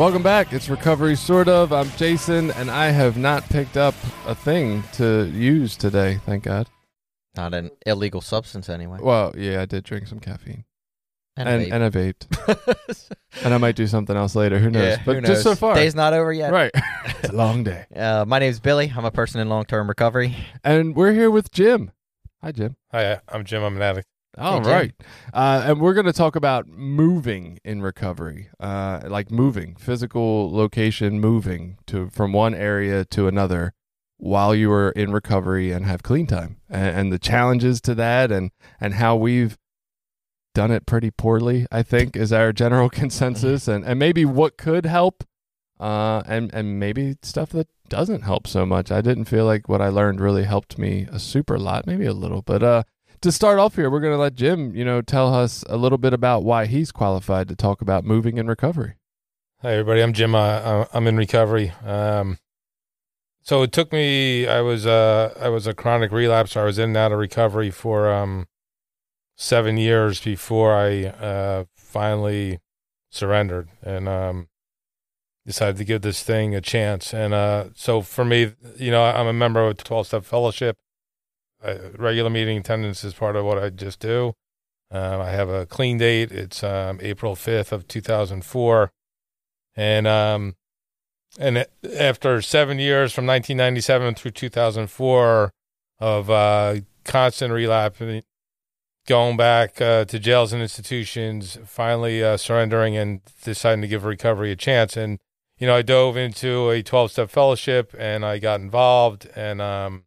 Welcome back. It's Recovery Sort of. I'm Jason, and I have not picked up a thing to use today, thank God. Not an illegal substance, anyway. Well, yeah, I did drink some caffeine. And, And, vape. and I vaped. and I might do something else later. Who knows? Yeah, but who just so far. Day's not over yet. right. it's a long day. Uh, my name's Billy. I'm a person in long term recovery. And we're here with Jim. Hi, Jim. Hi, I'm Jim. I'm an addict. All right. Uh, and we're going to talk about moving in recovery, uh, like moving, physical location moving to from one area to another while you are in recovery and have clean time and, and the challenges to that and, and how we've done it pretty poorly, I think, is our general consensus. And, and maybe what could help uh, and, and maybe stuff that doesn't help so much. I didn't feel like what I learned really helped me a super lot, maybe a little, but uh, to start off here, we're going to let Jim, you know, tell us a little bit about why he's qualified to talk about moving and recovery. Hi, everybody. I'm Jim. I'm in recovery. Um, so it took me. I was uh, I was a chronic relapse. I was in and out of recovery for um, seven years before I uh, finally surrendered and um, decided to give this thing a chance. And uh, so for me, you know, I'm a member of the 12 Step Fellowship. Regular meeting attendance is part of what I just do. Um, I have a clean date. It's um, April 5th of 2004. And um, and after seven years from 1997 through 2004 of uh, constant relapse, going back uh, to jails and institutions, finally uh, surrendering and deciding to give recovery a chance. And you know, I dove into a 12 step fellowship and I got involved. And um,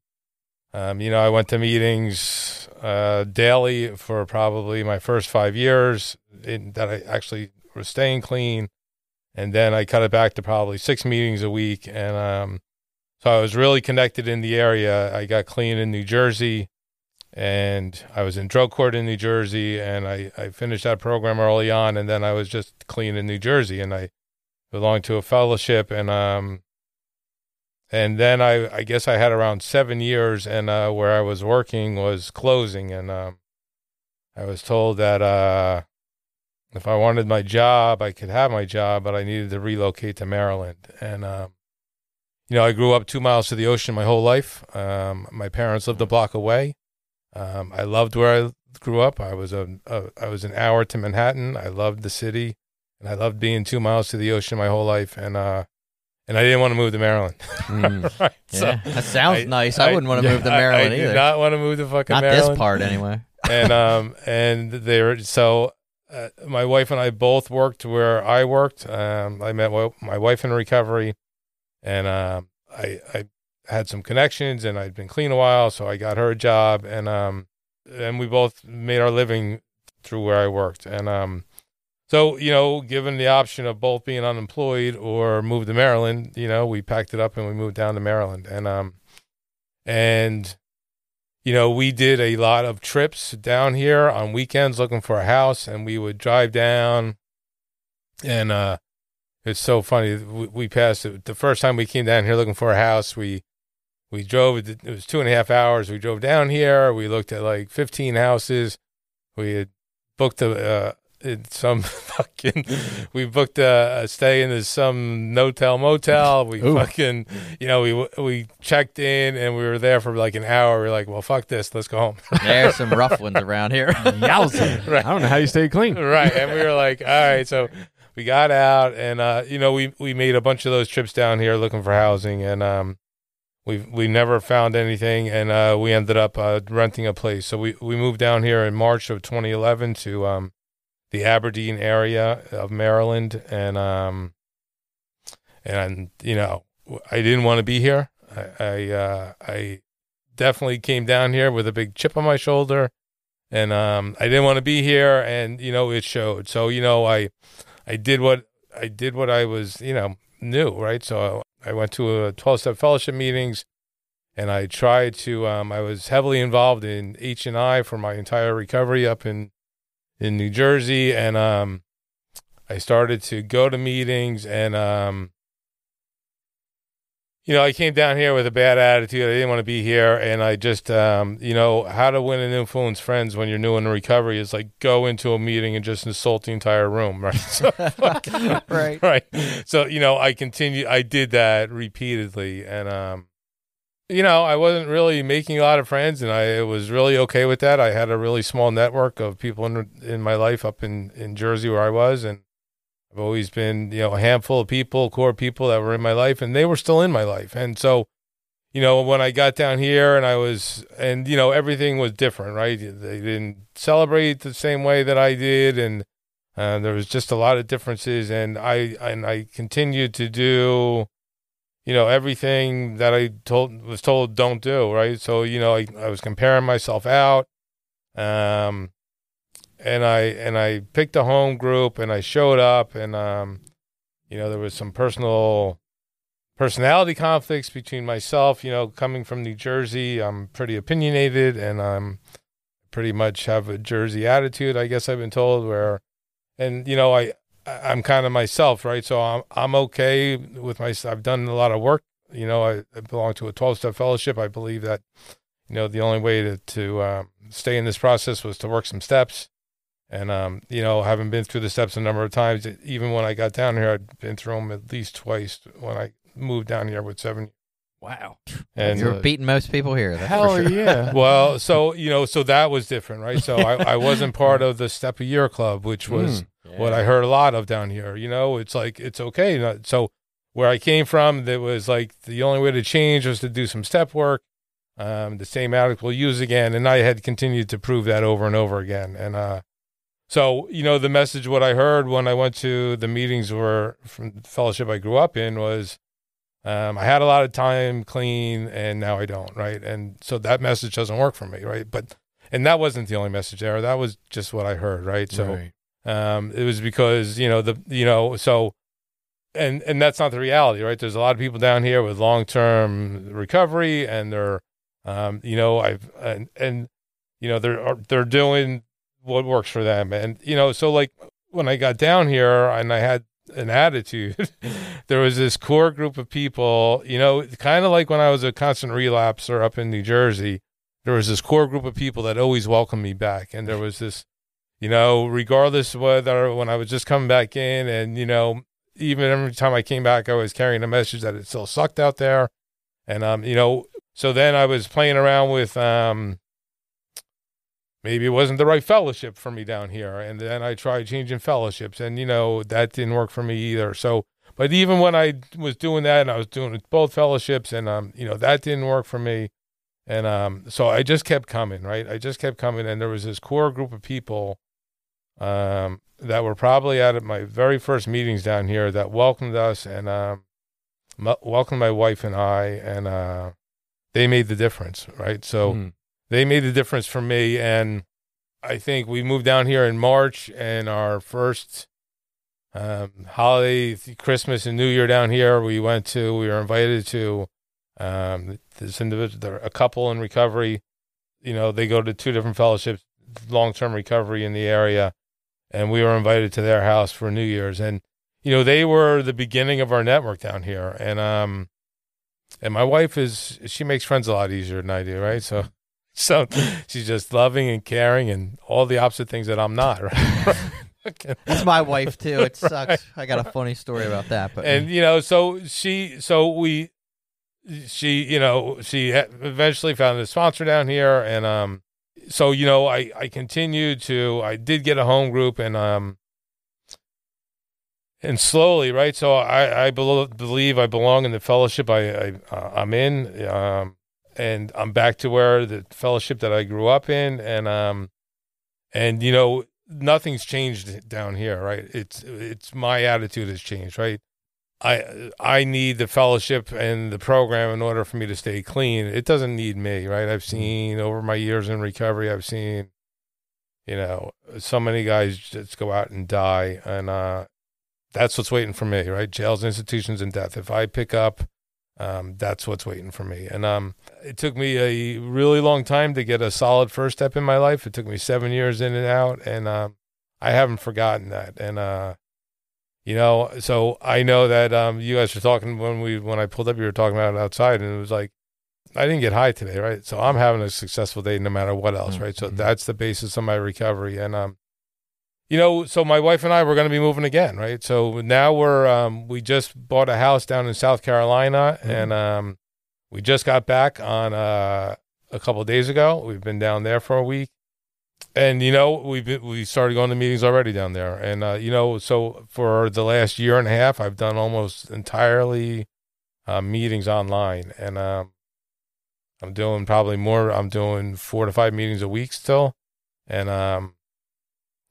um, you know, I went to meetings uh, daily for probably my first five years in, that I actually was staying clean. And then I cut it back to probably six meetings a week. And um, so I was really connected in the area. I got clean in New Jersey and I was in drug court in New Jersey. And I, I finished that program early on. And then I was just clean in New Jersey. And I belonged to a fellowship. And um, and then I, I guess I had around seven years, and uh, where I was working was closing, and um, I was told that uh, if I wanted my job, I could have my job, but I needed to relocate to Maryland. And um, you know, I grew up two miles to the ocean my whole life. Um, my parents lived a block away. Um, I loved where I grew up. I was a, a I was an hour to Manhattan. I loved the city, and I loved being two miles to the ocean my whole life. And uh, and I didn't want to move to Maryland. right. so that sounds I- nice. I, I- wouldn't want to yeah, move to I- Maryland I, either. did not want to move to fucking Not Maryland. this part, anyway. and um and they were so uh, my wife and I both worked where I worked. Um, I met my, my wife in recovery, and um, I I had some connections, and I'd been clean a while, so I got her a job, and um, and we both made our living through where I worked, and um, so you know, given the option of both being unemployed or move to Maryland, you know, we packed it up and we moved down to Maryland, and um, and you know, we did a lot of trips down here on weekends looking for a house, and we would drive down. And uh, it's so funny. We, we passed it the first time we came down here looking for a house. We we drove. It was two and a half hours. We drove down here. We looked at like fifteen houses. We had booked a uh, in some fucking. We booked a, a stay in this some no-tell motel. We Ooh. fucking you know, we we checked in and we were there for like an hour. We are like, well, fuck this, let's go home. There's some rough ones around here. Yowza. Right. I don't know how you stay clean. right. And we were like, all right, so we got out and uh, you know, we we made a bunch of those trips down here looking for housing and um we we never found anything and uh we ended up uh, renting a place. So we we moved down here in March of 2011 to um the Aberdeen area of Maryland and um and you know I didn't want to be here. I I, uh, I definitely came down here with a big chip on my shoulder, and um, I didn't want to be here, and you know it showed. So you know I I did what I did what I was you know knew right. So I went to a twelve step fellowship meetings, and I tried to. Um, I was heavily involved in H and I for my entire recovery up in in New Jersey, and um, I started to go to meetings and um you know, I came down here with a bad attitude. I didn't want to be here and I just um you know, how to win and influence friends when you're new in recovery is like go into a meeting and just insult the entire room, right? So, right. right. So, you know, I continued I did that repeatedly and um you know, I wasn't really making a lot of friends, and I was really okay with that. I had a really small network of people in in my life up in in Jersey where I was, and I've always been, you know, a handful of people, core people that were in my life, and they were still in my life. And so, you know, when I got down here, and I was, and you know, everything was different, right? They didn't celebrate the same way that I did, and uh, there was just a lot of differences. And I and I continued to do you know everything that I told was told don't do right. So you know I, I was comparing myself out, um, and I and I picked a home group and I showed up and um, you know there was some personal personality conflicts between myself. You know, coming from New Jersey, I'm pretty opinionated and I'm pretty much have a Jersey attitude. I guess I've been told where, and you know I I'm kind of myself, right? So I'm I'm okay with my. I've done a lot of work. You know, I, I belong to a 12 step fellowship. I believe that, you know, the only way to to um, stay in this process was to work some steps. And um, you know, having been through the steps a number of times, even when I got down here, I'd been through them at least twice when I moved down here with seven. Wow. And You're beating most people here. That's Hell for sure. yeah. well, so you know, so that was different, right? So I, I wasn't part of the step a year club, which was Mm. what I heard a lot of down here. You know, it's like it's okay. So where I came from, there was like the only way to change was to do some step work. Um, the same addict will use again, and I had continued to prove that over and over again. And uh, so you know, the message what I heard when I went to the meetings were from the fellowship I grew up in was. Um, I had a lot of time clean, and now I don't, right? And so that message doesn't work for me, right? But and that wasn't the only message there. That was just what I heard, right? So Right. um, it was because you know the you know so, and and that's not the reality, right? There's a lot of people down here with long term recovery, and they're, um, you know, I've and and you know they're they're doing what works for them, and you know so like when I got down here and I had an attitude, there was this core group of people, you know, kind of like when I was a constant relapser up in New Jersey. There was this core group of people that always welcomed me back, and there was this you know, regardless whether when I was just coming back in and, you know, even every time I came back, I was carrying a message that it still sucked out there. And, um, you know, so then I was playing around with, um, maybe it wasn't the right fellowship for me down here. And then I tried changing fellowships and, you know, that didn't work for me either. So, but even when I was doing that and I was doing both fellowships and, um, you know, that didn't work for me. And, um, so I just kept coming, right? I just kept coming. And there was this core group of people um, that were probably out at my very first meetings down here that welcomed us and um, welcomed my wife and I, and uh, they made the difference, right? So Mm. They made the difference for me, and I think we moved down here in March, and our first um, holiday, Christmas and New Year down here, we went to. We were invited to um, this individual, a couple in recovery. You know, they go to two different fellowships, long-term recovery in the area and we were invited to their house for New Year's. And you know, they were the beginning of our network down here. And um, and my wife is she makes friends a lot easier than I do, right? So, so she's just loving and caring and all the opposite things that I'm not, right? That's my wife too. It sucks. I got a funny story about that, but and you know, so she, so we, she, you know, she eventually found a sponsor down here, and um, so you know, I I continued to, I did get a home group, and um, and slowly, right. So I I bel believe I belong in the fellowship I, I uh, I'm in, um, and I'm back to where the fellowship that I grew up in, and um, and you know, nothing's changed down here, right? It's it's my attitude has changed, right? I I need the fellowship and the program in order for me to stay clean. It doesn't need me, right? I've seen over my years in recovery, I've seen, you know, so many guys just go out and die, and uh, that's what's waiting for me, right? Jails, institutions, and death. If I pick up, um, that's what's waiting for me. And um, it took me a really long time to get a solid first step in my life. It took me seven years in and out, and um, I haven't forgotten that. And uh, you know, so I know that um, you guys were talking when we when I pulled up, you were talking about it outside, and it was like I didn't get high today, right? So I'm having a successful day no matter what else, right? So Mhm. that's the basis of my recovery, and um, you know, so my wife and I were going to be moving again, right? So now we're um, we just bought a house down in South Carolina, Mhm. and um, we just got back on uh, a couple days ago. We've been down there for a week, and you know we've been, we started going to meetings already down there, and uh, you know, so for the last year and a half, I've done almost entirely uh, meetings online, and um, I'm doing probably more. I'm doing four to five meetings a week still, and um,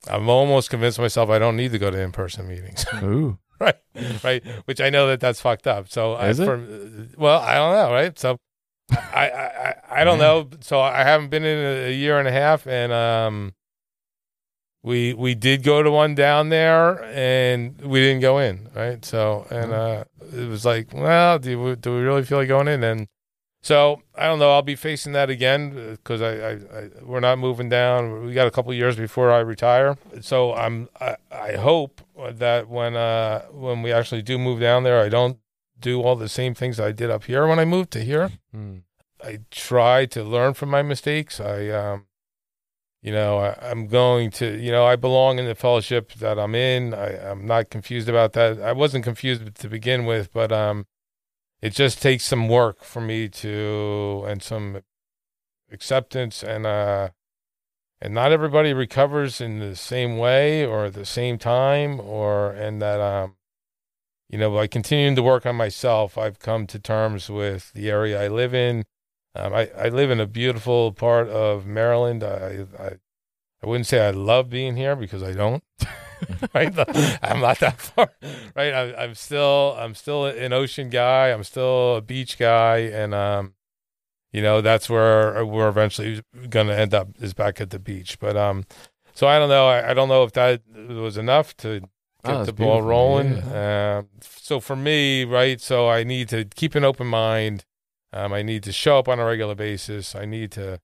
I'm almost convinced myself I don't need to go to in-person meetings, Ooh. Right? Right? Which I know that that's fucked up. So I, Is it? from, well, I don't know, right? So I, I, I, I don't know. So I haven't been in a, a year and a half, and um, we we did go to one down there, and we didn't go in, right? So and uh, it was like, well, do we, do we really feel like going in? And so I don't know. I'll be facing that again because I, I, I we're not moving down. We got a couple years before I retire. So I'm I, I hope that when uh when we actually do move down there, I don't do all the same things I did up here when I moved to here. Hmm. I try to learn from my mistakes. I, um, you know, I, I'm going to, you know, I belong in the fellowship that I'm in. I, I'm not confused about that. I wasn't confused to begin with, but um, it just takes some work for me to and some acceptance and uh, and not everybody recovers in the same way or at the same time or and that um, you know, by continuing to work on myself, I've come to terms with the area I live in. Um, I, I live in a beautiful part of Maryland. I, I I wouldn't say I love being here because I don't. right, I'm not that far. Right, I, I'm still I'm still an ocean guy. I'm still a beach guy, and um, you know that's where we're eventually going to end up is back at the beach. But um, so I don't know. I, I don't know if that was enough to get Oh, the ball beautiful. rolling. Yeah. Um, so for me, right, so I need to keep an open mind. Um, I need to show up on a regular basis. I need to,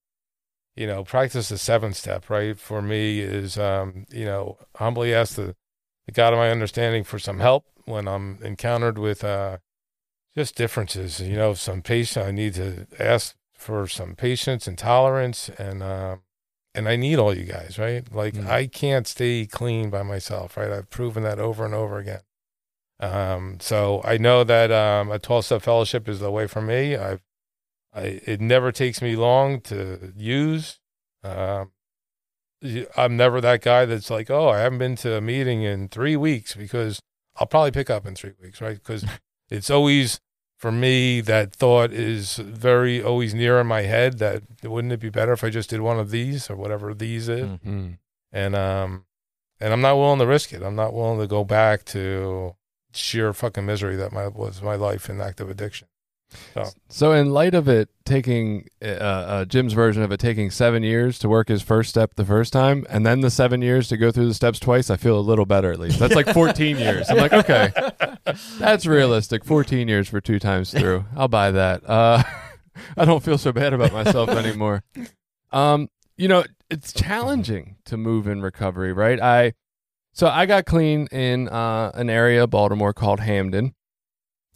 you know, practice the seventh step, right? For me is, um, you know, humbly ask the, the God of my understanding for some help when I'm encountered with uh, just differences. You know, some patience. I need to ask for some patience and tolerance, and um, and I need all you guys, right? Like Mm. I can't stay clean by myself, right? I've proven that over and over again. Um, so I know that um, a 12 step fellowship is the way for me. I've, I, it never takes me long to use. Um, y- I'm never that guy that's like, oh, I haven't been to a meeting in three weeks because I'll probably pick up in three weeks, right? Because it's always for me that thought is very always near in my head that wouldn't it be better if I just did one of these or whatever these is Mm. Hmm. and um and I'm not willing to risk it. I'm not willing to go back to sheer fucking misery that my was my life in active addiction. So So, in light of it taking uh, uh, Jim's version of it taking seven years to work his first step the first time, and then the seven years to go through the steps twice, I feel a little better at least. That's like 14 years. I'm like, okay, that's realistic. 14 years for two times through. I'll buy that. Uh, I don't feel so bad about myself anymore. Um, you know, it's challenging to move in recovery, right? I so I got clean in uh, an area, Baltimore, called Hampden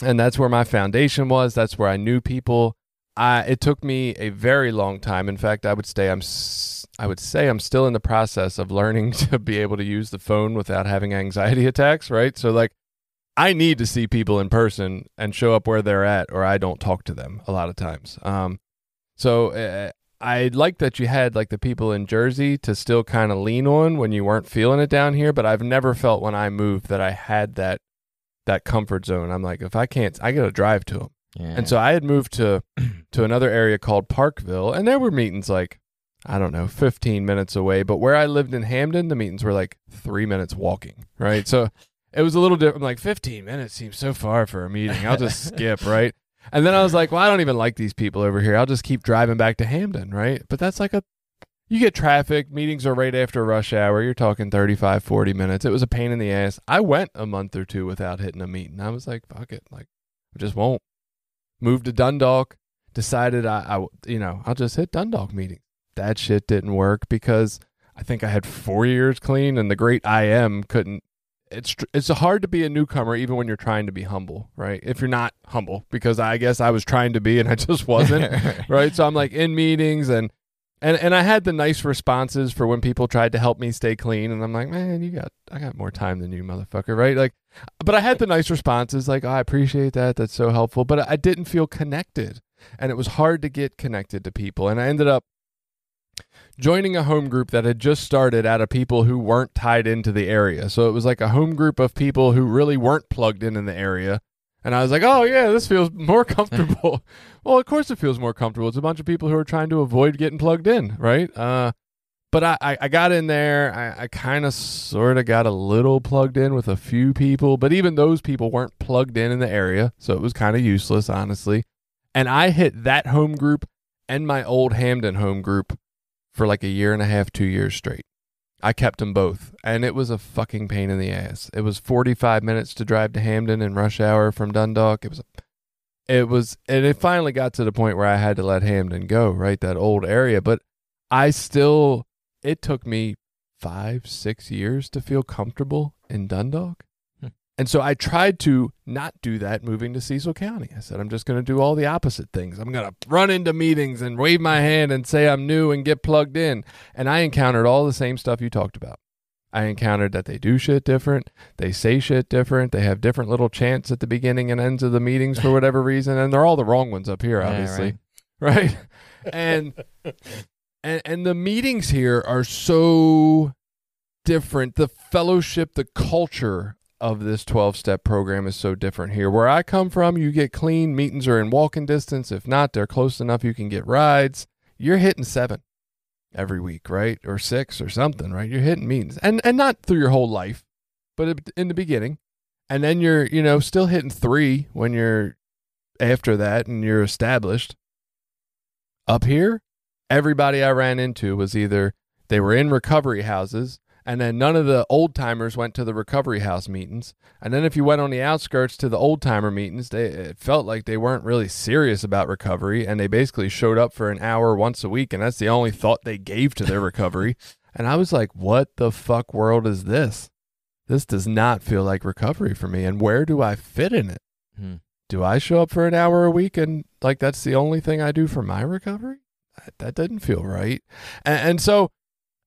and that's where my foundation was. That's where i knew people. I it took me a very long time. In fact i would say i'm i would say i'm still in the process of learning to be able to use the phone without having anxiety attacks right? So like i need to see people in person and show up where they're at or i don't talk to them a lot of times. Um so uh, I like that you had like the people in Jersey to still kind of lean on when you weren't feeling it down here, but I've never felt when I moved that I had that that comfort zone. I'm like, if I can't, I got to drive to them. Yeah. And so I had moved to to another area called Parkville, and there were meetings like I don't know, 15 minutes away. But where I lived in Hampden, the meetings were like three minutes walking, right? So it was a little different. I'm like 15 minutes seems so far for a meeting. I'll just skip, right? And then I was like, well, I don't even like these people over here. I'll just keep driving back to Hampden, right? But that's like a you get traffic, meetings are right after rush hour. You're talking 35, 40 minutes. It was a pain in the ass. I went a month or two without hitting a meeting. I was like, fuck it. Like, I just won't. Moved to Dundalk, decided I, I you know, I'll just hit Dundalk meetings. That shit didn't work because I think I had four years clean and the great IM couldn't. It's it's hard to be a newcomer even when you're trying to be humble, right? If you're not humble, because I guess I was trying to be and I just wasn't, right? So I'm like in meetings and and and I had the nice responses for when people tried to help me stay clean, and I'm like, man, you got I got more time than you, motherfucker, right? Like, but I had the nice responses, like, oh, I appreciate that, that's so helpful, but I didn't feel connected, and it was hard to get connected to people, and I ended up joining a home group that had just started out of people who weren't tied into the area. So it was like a home group of people who really weren't plugged in in the area. And I was like, oh, yeah, this feels more comfortable. well, of course it feels more comfortable. It's a bunch of people who are trying to avoid getting plugged in, right? Uh, but I, I, I got in there. I, I kind of sort of got a little plugged in with a few people, but even those people weren't plugged in in the area. So it was kind of useless, honestly. And I hit that home group and my old Hampden home group for like a year and a half, two years straight. I kept them both, and it was a fucking pain in the ass. It was 45 minutes to drive to Hampden in rush hour from Dundalk. It was, it was, and it finally got to the point where I had to let Hampden go, right? That old area. But I still, it took me five, six years to feel comfortable in Dundalk. And so I tried to not do that moving to Cecil County. I said, I'm just going to do all the opposite things. I'm going to run into meetings and wave my hand and say I'm new and get plugged in. And I encountered all the same stuff you talked about. I encountered that they do shit different. They say shit different. They have different little chants at the beginning and ends of the meetings for whatever reason. And they're all the wrong ones up here, Yeah, obviously. right. And, and and the meetings here are so different. The fellowship, the culture of this 12 step program is so different here. Where I come from, you get clean, meetings are in walking distance. If not, they're close enough you can get rides. You're hitting seven every week, right? Or six or something, right? You're hitting meetings. And and not through your whole life, but in the beginning. And then you're, you know, still hitting 3 when you're after that and you're established. Up here, everybody I ran into was either they were in recovery houses and then none of the old timers went to the recovery house meetings. And then if you went on the outskirts to the old timer meetings, they it felt like they weren't really serious about recovery, and they basically showed up for an hour once a week, and that's the only thought they gave to their recovery. and I was like, "What the fuck world is this? This does not feel like recovery for me. And where do I fit in it? Hmm. Do I show up for an hour a week and like that's the only thing I do for my recovery? That, that doesn't feel right. and, and so."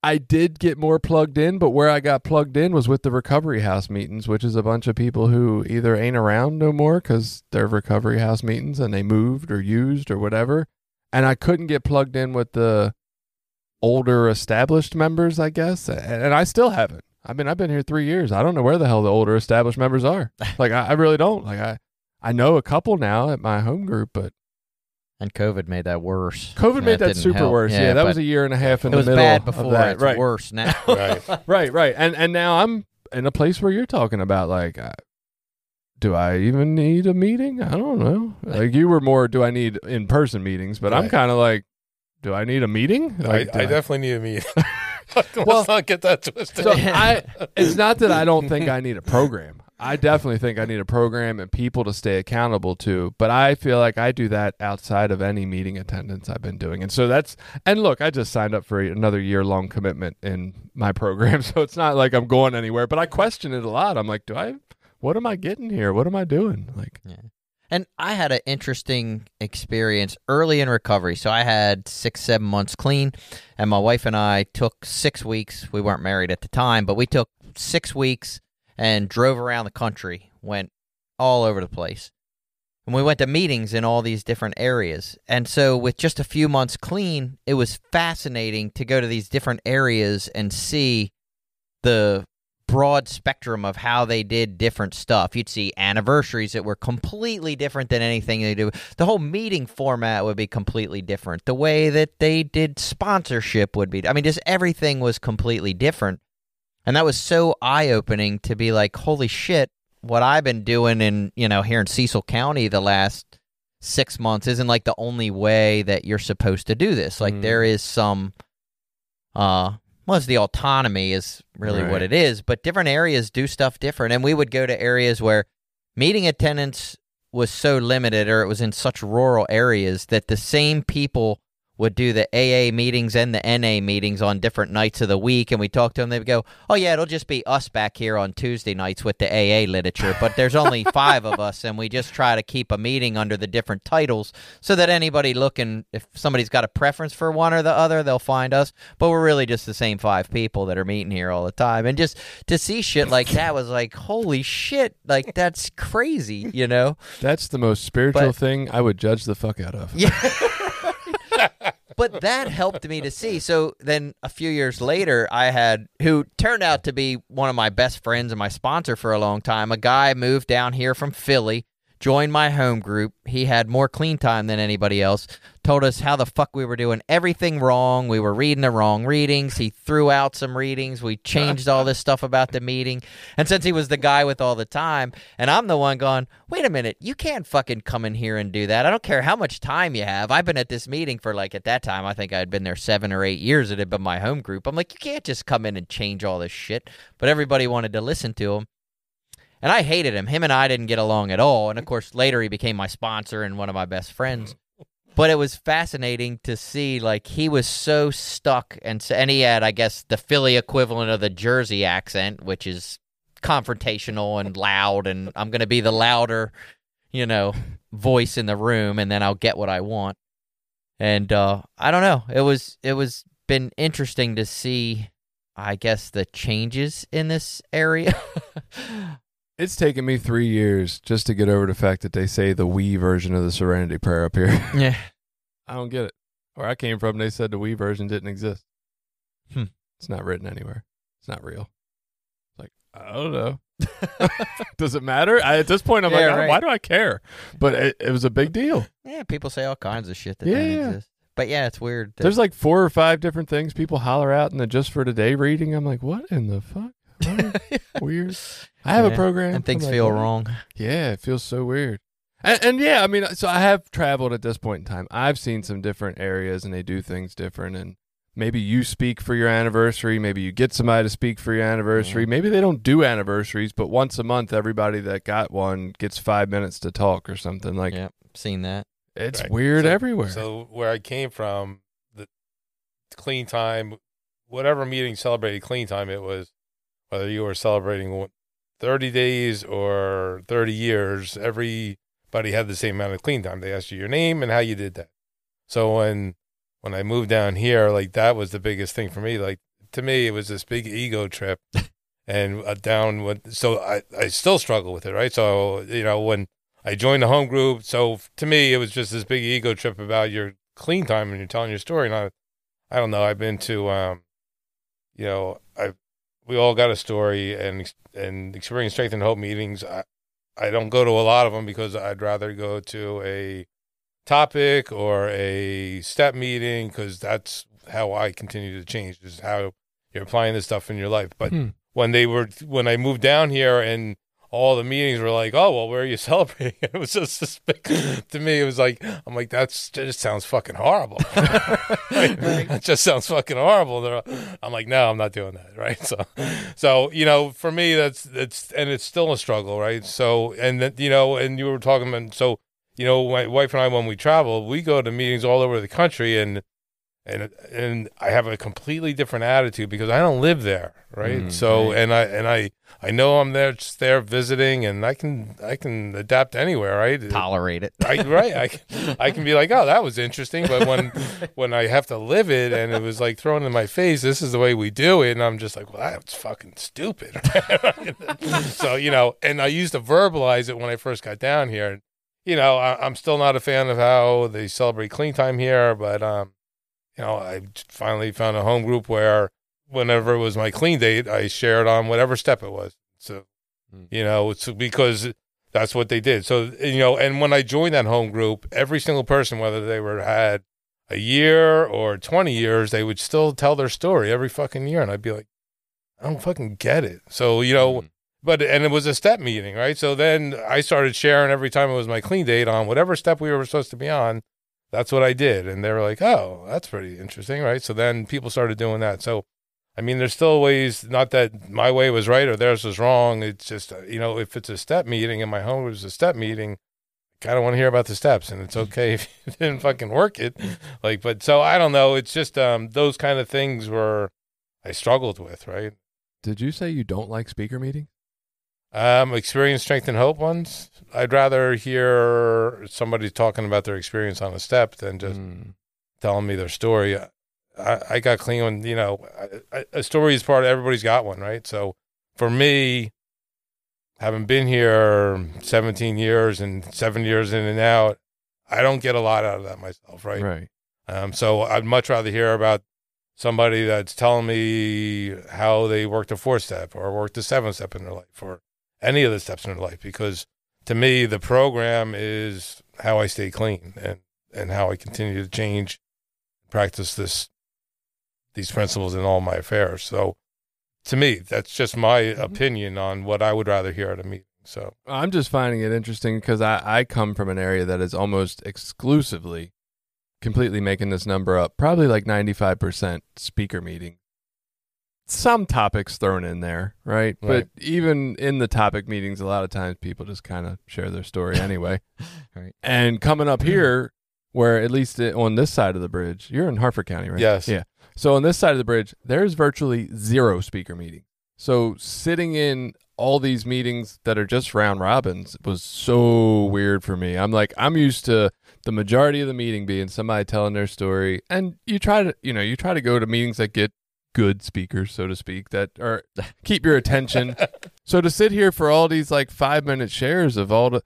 I did get more plugged in, but where I got plugged in was with the recovery house meetings, which is a bunch of people who either ain't around no more because they're recovery house meetings and they moved or used or whatever. And I couldn't get plugged in with the older established members, I guess. And, I still haven't. I mean, I've been here three years. I don't know where the hell the older established members are. like, I, I really don't. Like, I, I know a couple now at my home group, but And COVID made that worse. COVID made that didn't super help. worse. Yeah, that was a year and a half in the middle. It was the middle bad before. that. It's right. worse now. Right. right right and and now i'm in a place where you're talking about like uh, do i even need a meeting i don't know like you were more do i need in-person meetings but i'm kind of like do i need a meeting I, like, do I definitely need a meeting. Let's Well- not get that twisted. so i it's not that i don't think i need a program i definitely think i need a program and people to stay accountable to but i feel like i do that outside of any meeting attendance i've been doing and so that's and look i just signed up for another year long commitment in my program so it's not like i'm going anywhere but i question it a lot i'm like do i what am i getting here what am i doing like yeah. And I had an interesting experience early in recovery. So I had six, seven months clean, and my wife and I took six weeks. We weren't married at the time, but we took six weeks and drove around the country, went all over the place. And we went to meetings in all these different areas. And so, with just a few months clean, it was fascinating to go to these different areas and see the broad spectrum of how they did different stuff. You'd see anniversaries that were completely different than anything they do. The whole meeting format would be completely different. The way that they did sponsorship would be I mean just everything was completely different. And that was so eye opening to be like, holy shit, what I've been doing in, you know, here in Cecil County the last six months isn't like the only way that you're supposed to do this. Like Mm. there is some uh well, it's the autonomy is really what it is, but different areas do stuff different. And we would go to areas where meeting attendance was so limited or it was in such rural areas that the same people would do the AA meetings and the NA meetings on different nights of the week. And we talk to them, they would go, Oh, yeah, it'll just be us back here on Tuesday nights with the AA literature. But there's only five of us, and we just try to keep a meeting under the different titles so that anybody looking, if somebody's got a preference for one or the other, they'll find us. But we're really just the same five people that are meeting here all the time. And just to see shit like that was like, Holy shit, like that's crazy, you know? That's the most spiritual But- thing I would judge the fuck out of. Yeah. but that helped me to see. So then a few years later, I had who turned out to be one of my best friends and my sponsor for a long time. A guy moved down here from Philly, joined my home group. He had more clean time than anybody else. Told us how the fuck we were doing everything wrong. We were reading the wrong readings. He threw out some readings. We changed all this stuff about the meeting. And since he was the guy with all the time, and I'm the one going, wait a minute, you can't fucking come in here and do that. I don't care how much time you have. I've been at this meeting for like at that time, I think I had been there seven or eight years. It had been my home group. I'm like, you can't just come in and change all this shit. But everybody wanted to listen to him. And I hated him. Him and I didn't get along at all. And of course, later he became my sponsor and one of my best friends. But it was fascinating to see, like he was so stuck, and and he had, I guess, the Philly equivalent of the Jersey accent, which is confrontational and loud, and I'm going to be the louder, you know, voice in the room, and then I'll get what I want. And uh, I don't know. It was it was been interesting to see, I guess, the changes in this area. It's taken me three years just to get over the fact that they say the we version of the Serenity Prayer up here. yeah. I don't get it. Where I came from, they said the we version didn't exist. Hmm. It's not written anywhere. It's not real. It's like I don't know. Does it matter? I, at this point, I'm Yeah, like, right. why do I care? But it, it was a big deal. Yeah, people say all kinds of shit that Yeah, yeah. exist. But yeah, it's weird. that- There's like four or five different things people holler out in the just for today reading. I'm like, what in the fuck? What? Weird. I have Yeah, a program. and things like, feel what? wrong. Yeah, it feels so weird. And, and yeah, I mean, so I have traveled at this point in time. I've seen some different areas and they do things different. And maybe you speak for your anniversary. Maybe you get somebody to speak for your anniversary. Mm-hmm. Maybe they don't do anniversaries, but once a month, everybody that got one gets five minutes to talk or something. Like, yeah, seen that. it's Right. weird So- everywhere. So where I came from, the clean time, whatever meeting celebrated clean time, it was whether you were celebrating 30 days or 30 years, everybody had the same amount of clean time. They asked you your name and how you did that. So when when I moved down here, like that was the biggest thing for me. Like to me, it was this big ego trip, and uh, down with. So I I still struggle with it, right? So you know when I joined the home group. So to me, it was just this big ego trip about your clean time and you're telling your story. And I, I don't know. I've been to, um, you know, I, we all got a story and and experience strength and hope meetings. I, I don't go to a lot of them because I'd rather go to a topic or a step meeting because that's how I continue to change. Is how you're applying this stuff in your life. But Hmm. when they were when I moved down here and all the meetings were like, oh well, where are you celebrating? It was just this big, to me. It was like I'm like that's that just sounds fucking horrible. That just sounds fucking horrible. I'm like, no, I'm not doing that. Right. So, so you know, for me, that's that's and it's still a struggle, right? So, and that you know, and you were talking about so you know, my wife and I when we travel, we go to meetings all over the country and. And and I have a completely different attitude because I don't live there, right? Mm, so and I and I I know I'm there just there visiting, and I can I can adapt anywhere, right? Tolerate it. I, right. I, can- I can be like, oh, that was interesting. But when when I have to live it and it was like thrown in my face, this is the way we do it. And I'm just like, well, that's fucking stupid. so, you know, and I used to verbalize it when I first got down here. You know, I, I'm still not a fan of how they celebrate clean time here. But, um, you know, I finally found a home group where whenever it was my clean date, I shared on whatever step it was. So, Hmm. you know, it's because that's what they did. So you know, and when I joined that home group, every single person, whether they were had a year or twenty years, they would still tell their story every fucking year, and I'd be like, I don't fucking get it. So you know, Mm. but and it was a step meeting, right? So then I started sharing every time it was my clean date on whatever step we were supposed to be on. That's what I did, and they were like, "Oh, that's pretty interesting, right?" So then people started doing that. So, I mean, there's still ways. Not that my way was right or theirs was wrong. It's just uh, you know, if it's a step meeting and my home was a step meeting, I kind of want to hear about the steps, and it's okay if you didn't fucking work it. Like, but so I don't know. It's just um, those kind of things were I struggled with, right? Did you say you don't like speaker meetings? Um, experience, strength, and hope ones. I'd rather hear somebody talking about their experience on a step than just Mm. telling me their story. I, I got clean when you know I, I, a story is part of everybody's got one, right? So for me, having been here 17 years and seven years in and out, I don't get a lot out of that myself, right? Right. Um, so I'd much rather hear about somebody that's telling me how they worked a four step or worked a seven step in their life or any of the steps in their life because to me the program is how I stay clean and and how I continue to change practice this these principles in all my affairs. So to me that's just my mm-hmm. opinion on what I would rather hear at a meeting. So I'm just finding it interesting because I, I come from an area that is almost exclusively completely making this number up, probably like 95% speaker meeting. Some topics thrown in there, right? Right. But even in the topic meetings, a lot of times people just kind of share their story anyway. Right. And coming up mm. here, where at least on this side of the bridge, you're in Harford County, right? Yes. Yeah. So on this side of the bridge, there's virtually zero speaker meeting. So sitting in all these meetings that are just round robins was so weird for me. I'm like, I'm used to the majority of the meeting being somebody telling their story, and you try to, you know, you try to go to meetings that get good speakers, so to speak, that are keep your attention. so to sit here for all these like five minute shares of all the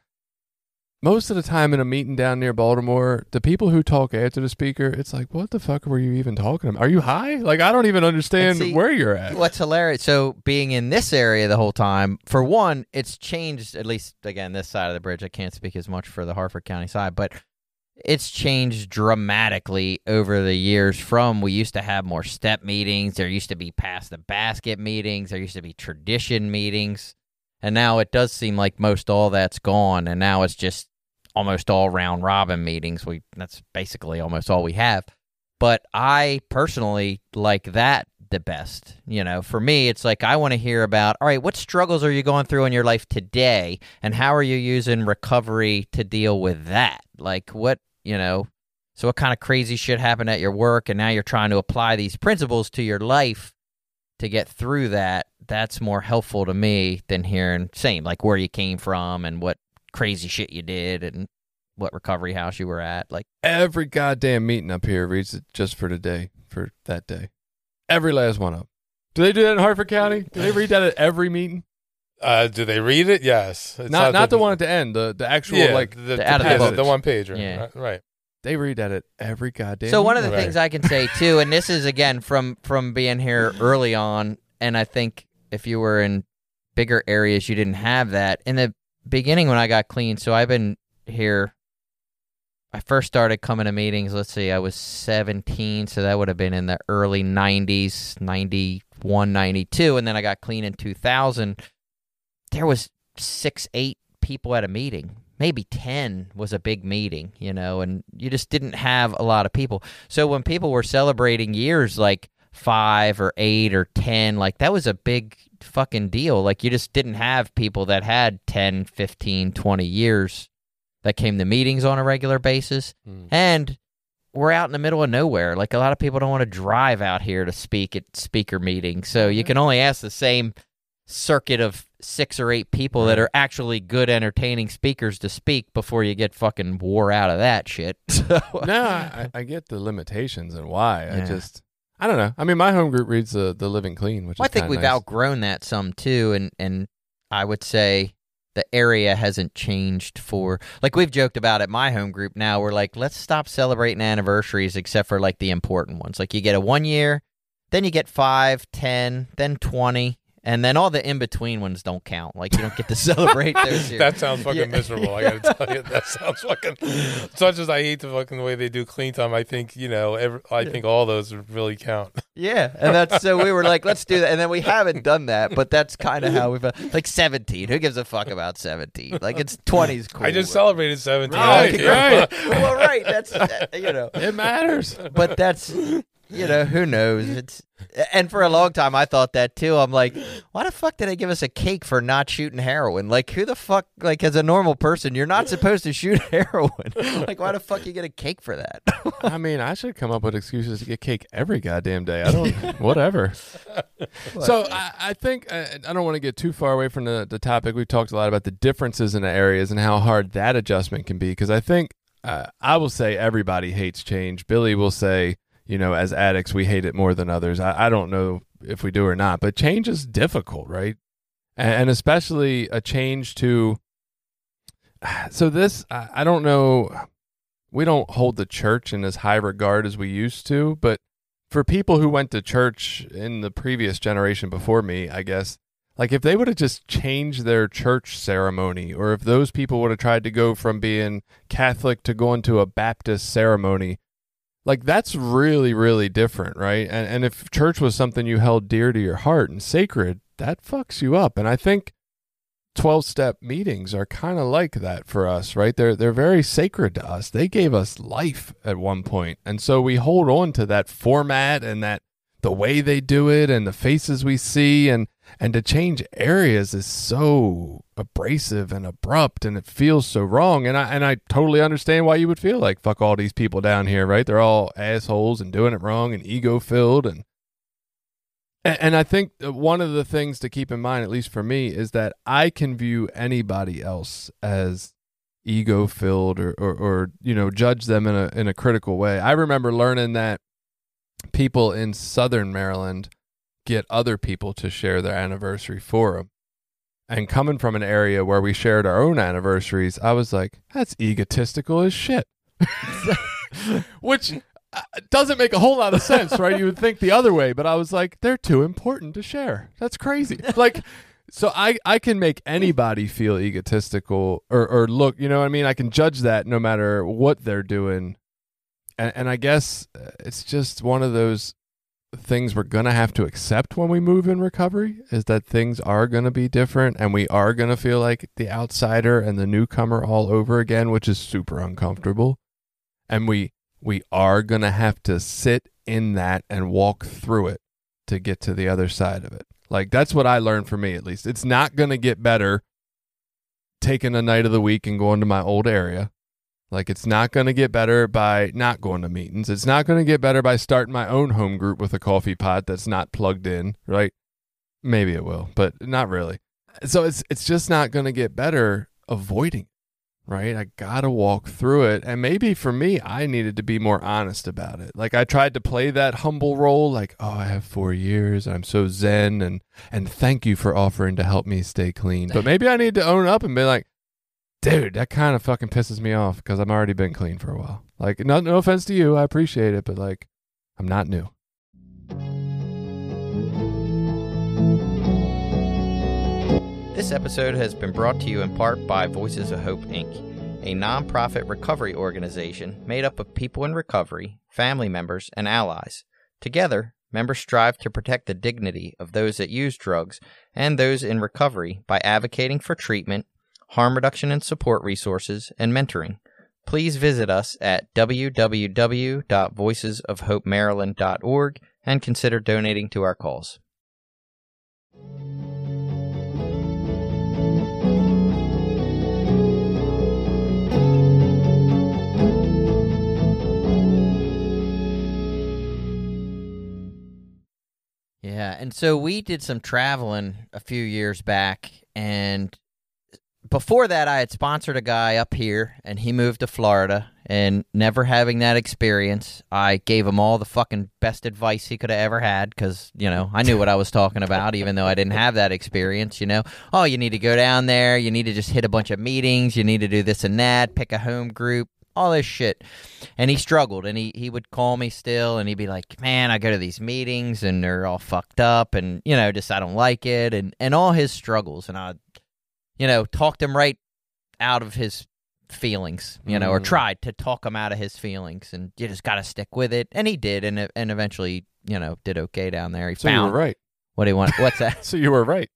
most of the time in a meeting down near Baltimore, the people who talk after the speaker, it's like, what the fuck were you even talking about? Are you high? Like, I don't even understand see, where you're at. What's hilarious? So being in this area the whole time, for one, it's changed. At least again, this side of the bridge. I can't speak as much for the Harford County side, but it's changed dramatically over the years. From we used to have more step meetings. There used to be pass the basket meetings. There used to be tradition meetings, and now it does seem like most all that's gone. And now it's just almost all round robin meetings. We that's basically almost all we have but I personally like that the best. You know, for me, it's like I want to hear about all right, what struggles are you going through in your life today, and how are you using recovery to deal with that? Like, what, you know, so what kind of crazy shit happened at your work, and now you're trying to apply these principles to your life to get through that. That's more helpful to me than hearing, same, like where you came from and what crazy shit you did and what recovery house you were at. Like, Every goddamn meeting up here reads it just for today, for that day. Every last one of them. Do they do that in Harford County? Do they read that at every meeting? Uh, do they read it? Yes. It's not not the, one at the end, the, the actual, yeah, like, the, the out of the page- book. the one page, right? Yeah. right, right. they read that at every goddamn So one of the Right. things I can say too, and this is again from from being here early on, and I think if you were in bigger areas, you didn't have that in the beginning when I got clean. So I've been here. I first started coming to meetings. Let's see, I was 17, so that would have been in the early 90s, 91, 92, and then I got clean in 2000. There was six, eight people at a meeting. Maybe 10 was a big meeting, you know, and you just didn't have a lot of people. So when people were celebrating years like five or eight or 10, like that was a big fucking deal. Like you just didn't have people that had 10, 15, 20 years that came to meetings on a regular basis. Mm. And we're out in the middle of nowhere. Like a lot of people don't want to drive out here to speak at speaker meetings. So you can only ask the same circuit of six or eight people that are actually good entertaining speakers to speak before you get fucking wore out of that shit. So no, I, I get the limitations and why. I just, I don't know. I mean, my home group reads the, the Living Clean, which Well, I think we've nice. outgrown that some too, and and I would say the area hasn't changed for like we've joked about at my home group now. We're like, let's stop celebrating anniversaries except for like the important ones. Like you get a one year, then you get five, ten, then twenty, and then all the in between ones don't count. Like you don't get to celebrate those. That sounds fucking Yeah. miserable. I gotta tell you, that sounds fucking. As much as I hate the fucking way they do clean time, I think you know, every, I think all those really count. Yeah, and that's so we were like, let's do that, and then we haven't done that, but that's kind of how we've like seventeen. Who gives a fuck about seventeen? Like it's twenties cool. I just celebrated seventeen. Oh, Right, right. well, right. That's uh, you know, It matters. but that's you know who knows. It's and for a long time I thought that too. I'm like, why the fuck did they give us a cake for not shooting heroin? Like who the fuck? Like as a normal person, you're not supposed to shoot heroin. Like why the fuck you get a cake for that? I mean, I should come up with excuses to get cake every goddamn day. I don't, whatever. so I, I think uh, I don't want to get too far away from the, the topic. We've talked a lot about the differences in the areas and how hard that adjustment can be. Because I think uh, I will say everybody hates change. Billy will say, you know, as addicts, we hate it more than others. I, I don't know if we do or not, but change is difficult, right? And, and especially a change to. So this, I, I don't know we don't hold the church in as high regard as we used to, but for people who went to church in the previous generation before me, I guess, like if they would have just changed their church ceremony, or if those people would have tried to go from being Catholic to going to a Baptist ceremony, like that's really, really different, right? And and if church was something you held dear to your heart and sacred, that fucks you up. And I think 12 step meetings are kind of like that for us, right? They're they're very sacred to us. They gave us life at one point. And so we hold on to that format and that the way they do it and the faces we see and and to change areas is so abrasive and abrupt and it feels so wrong and I and I totally understand why you would feel like fuck all these people down here, right? They're all assholes and doing it wrong and ego filled and and, I think one of the things to keep in mind, at least for me, is that I can view anybody else as ego filled or, or, or you know judge them in a in a critical way. I remember learning that people in Southern Maryland get other people to share their anniversary for them. And coming from an area where we shared our own anniversaries, I was like, that's egotistical as shit. Which uh, doesn't make a whole lot of sense, right? You would think the other way, but I was like, they're too important to share. That's crazy. Like, so I, I can make anybody feel egotistical or, or look, you know what I mean? I can judge that no matter what they're doing. And, and I guess uh, it's just one of those things we're going to have to accept when we move in recovery is that things are going to be different and we are going to feel like the outsider and the newcomer all over again, which is super uncomfortable. And we, we are going to have to sit in that and walk through it to get to the other side of it. Like that's what I learned for me at least. It's not going to get better taking a night of the week and going to my old area. Like it's not going to get better by not going to meetings. It's not going to get better by starting my own home group with a coffee pot that's not plugged in, right? Maybe it will, but not really. So it's it's just not going to get better avoiding, right? I got to walk through it. And maybe for me, I needed to be more honest about it. Like I tried to play that humble role like, "Oh, I have 4 years. I'm so zen and and thank you for offering to help me stay clean." But maybe I need to own up and be like, dude, that kind of fucking pisses me off because I've already been clean for a while. Like, no, no offense to you, I appreciate it, but like, I'm not new. This episode has been brought to you in part by Voices of Hope, Inc., a nonprofit recovery organization made up of people in recovery, family members, and allies. Together, members strive to protect the dignity of those that use drugs and those in recovery by advocating for treatment, harm reduction and support resources, and mentoring. Please visit us at www.voicesofhopemaryland.org and consider donating to our cause. Yeah, and so we did some traveling a few years back, and before that, I had sponsored a guy up here, and he moved to Florida. And never having that experience, I gave him all the fucking best advice he could have ever had because, you know, I knew what I was talking about, even though I didn't have that experience. You know, oh, you need to go down there, you need to just hit a bunch of meetings, you need to do this and that, pick a home group, all this shit. And he struggled and he, he would call me still and he'd be like, Man, I go to these meetings and they're all fucked up and, you know, just I don't like it and, and all his struggles. And I, you know, talked him right out of his feelings, you know, or Mm. tried to talk him out of his feelings and you just got to stick with it. And he did. And, and eventually, you know, did okay down there. He So you found were right. what he wanted. What's that? So you were right.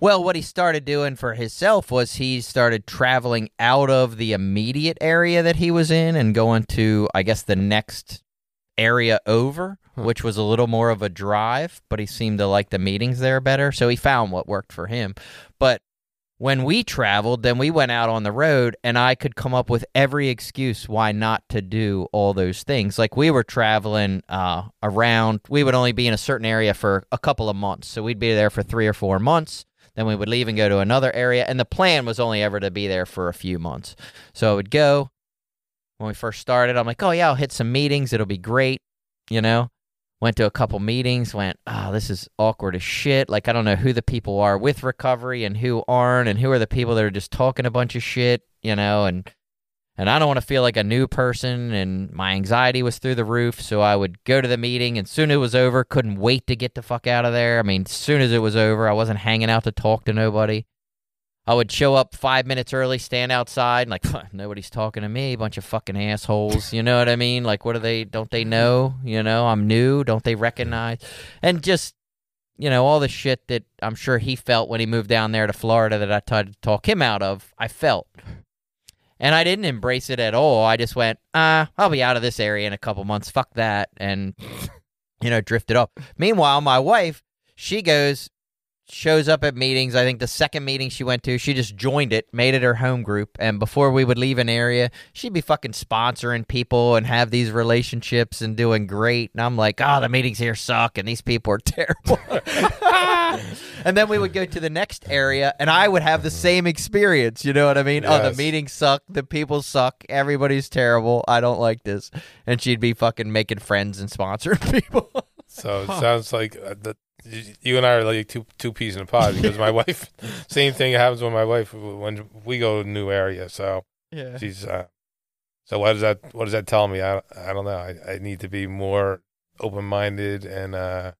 Well, what he started doing for himself was he started traveling out of the immediate area that he was in and going to, I guess, the next area over, Huh. which was a little more of a drive, but he seemed to like the meetings there better. So he found what worked for him. But when we traveled, then we went out on the road and I could come up with every excuse why not to do all those things. Like we were traveling uh, around, we would only be in a certain area for a couple of months. So we'd be there for three or four months. Then we would leave and go to another area. And the plan was only ever to be there for a few months. So I would go. When we first started, I'm like, oh, yeah, I'll hit some meetings. It'll be great. You know? Went to a couple meetings, went, oh, this is awkward as shit. Like, I don't know who the people are with recovery and who aren't, and who are the people that are just talking a bunch of shit, you know? And and I don't want to feel like a new person and my anxiety was through the roof so I would go to the meeting and soon it was over couldn't wait to get the fuck out of there I mean soon as it was over I wasn't hanging out to talk to nobody I would show up 5 minutes early stand outside and like nobody's talking to me bunch of fucking assholes you know what I mean like what do they don't they know you know I'm new don't they recognize and just you know all the shit that I'm sure he felt when he moved down there to Florida that I tried to talk him out of I felt and I didn't embrace it at all. I just went, ah, I'll be out of this area in a couple months. Fuck that. And, you know, drifted off. Meanwhile, my wife, she goes, shows up at meetings. I think the second meeting she went to, she just joined it, made it her home group. And before we would leave an area, she'd be fucking sponsoring people and have these relationships and doing great. And I'm like, oh, the meetings here suck and these people are terrible. and then we would go to the next area and I would have the same experience. You know what I mean? Oh, the meetings suck. The people suck. Everybody's terrible. I don't like this. And she'd be fucking making friends and sponsoring people. So it sounds like uh, the, you and I are like two two peas in a pod because my wife, same thing happens with my wife when we go to a new area. So yeah. she's, uh, so what does that what does that tell me? I I don't know. I, I need to be more open minded and uh,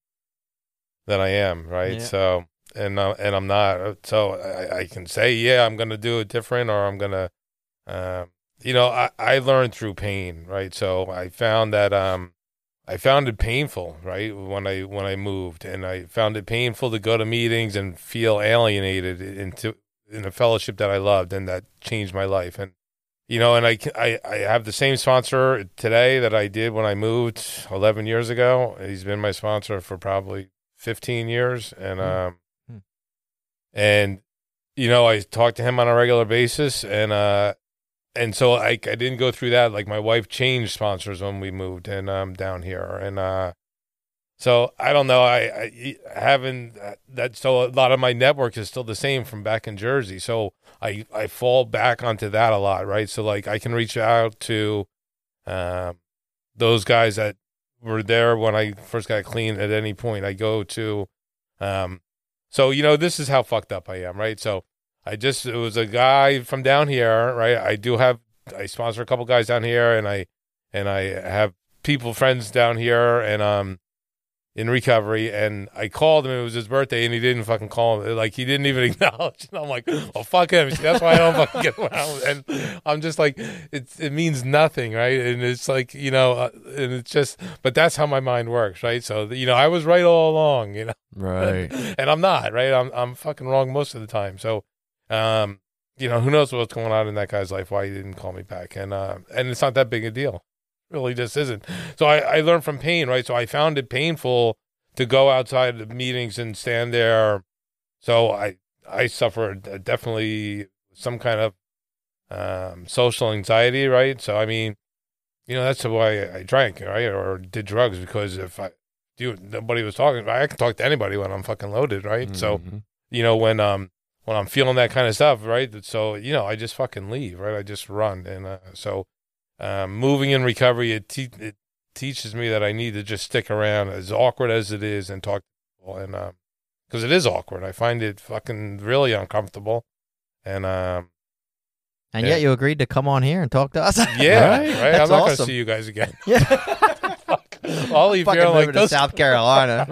than I am, right? Yeah. So and uh, and I'm not. So I, I can say yeah, I'm gonna do it different, or I'm gonna, um, you know, I I learned through pain, right? So I found that um. I found it painful, right, when I when I moved, and I found it painful to go to meetings and feel alienated into in a fellowship that I loved and that changed my life. And you know, and I I I have the same sponsor today that I did when I moved 11 years ago. He's been my sponsor for probably 15 years, and um, Hmm. and you know, I talk to him on a regular basis, and uh, and so I, I didn't go through that. Like my wife changed sponsors when we moved and um down here, and uh, so I don't know. I, I haven't that. So a lot of my network is still the same from back in Jersey. So I I fall back onto that a lot, right? So like I can reach out to um those guys that were there when I first got clean. At any point, I go to um. So you know this is how fucked up I am, right? So I just it was a guy from down here, right? I do have I sponsor a couple guys down here, and I and I have people friends down here, and um in recovery. And I called him; it was his birthday, and he didn't fucking call him. Like he didn't even acknowledge. And I'm like, oh fuck him. See, That's why I don't fucking get around. And I'm just like, it it means nothing, right? And it's like you know, uh, and it's just, but that's how my mind works, right? So you know, I was right all along, you know Right. and I'm not right. I'm I'm fucking wrong most of the time. So, um, you know, who knows what's going on in that guy's life? Why he didn't call me back? And uh, and it's not that big a deal. Really, just isn't. So I I learned from pain, right? So I found it painful to go outside the meetings and stand there. So I I suffered definitely some kind of um, social anxiety, right? So I mean, you know, that's why I drank, right, or did drugs because if I do nobody was talking, I can talk to anybody when I'm fucking loaded, right? So Mhm. you know when um when I'm feeling that kind of stuff, right? So you know I just fucking leave, right? I just run, and uh, so um, moving in recovery it te- it teaches me that I need to just stick around, as awkward as it is, and talk to people, and um because it is awkward. I find it fucking really uncomfortable, and um And Yeah. yet you agreed to come on here and talk to us. Yeah, Right? right. I'm not going to see you guys again. Yeah. Fuck. I'll leave Fucking here moving like to those. South Carolina.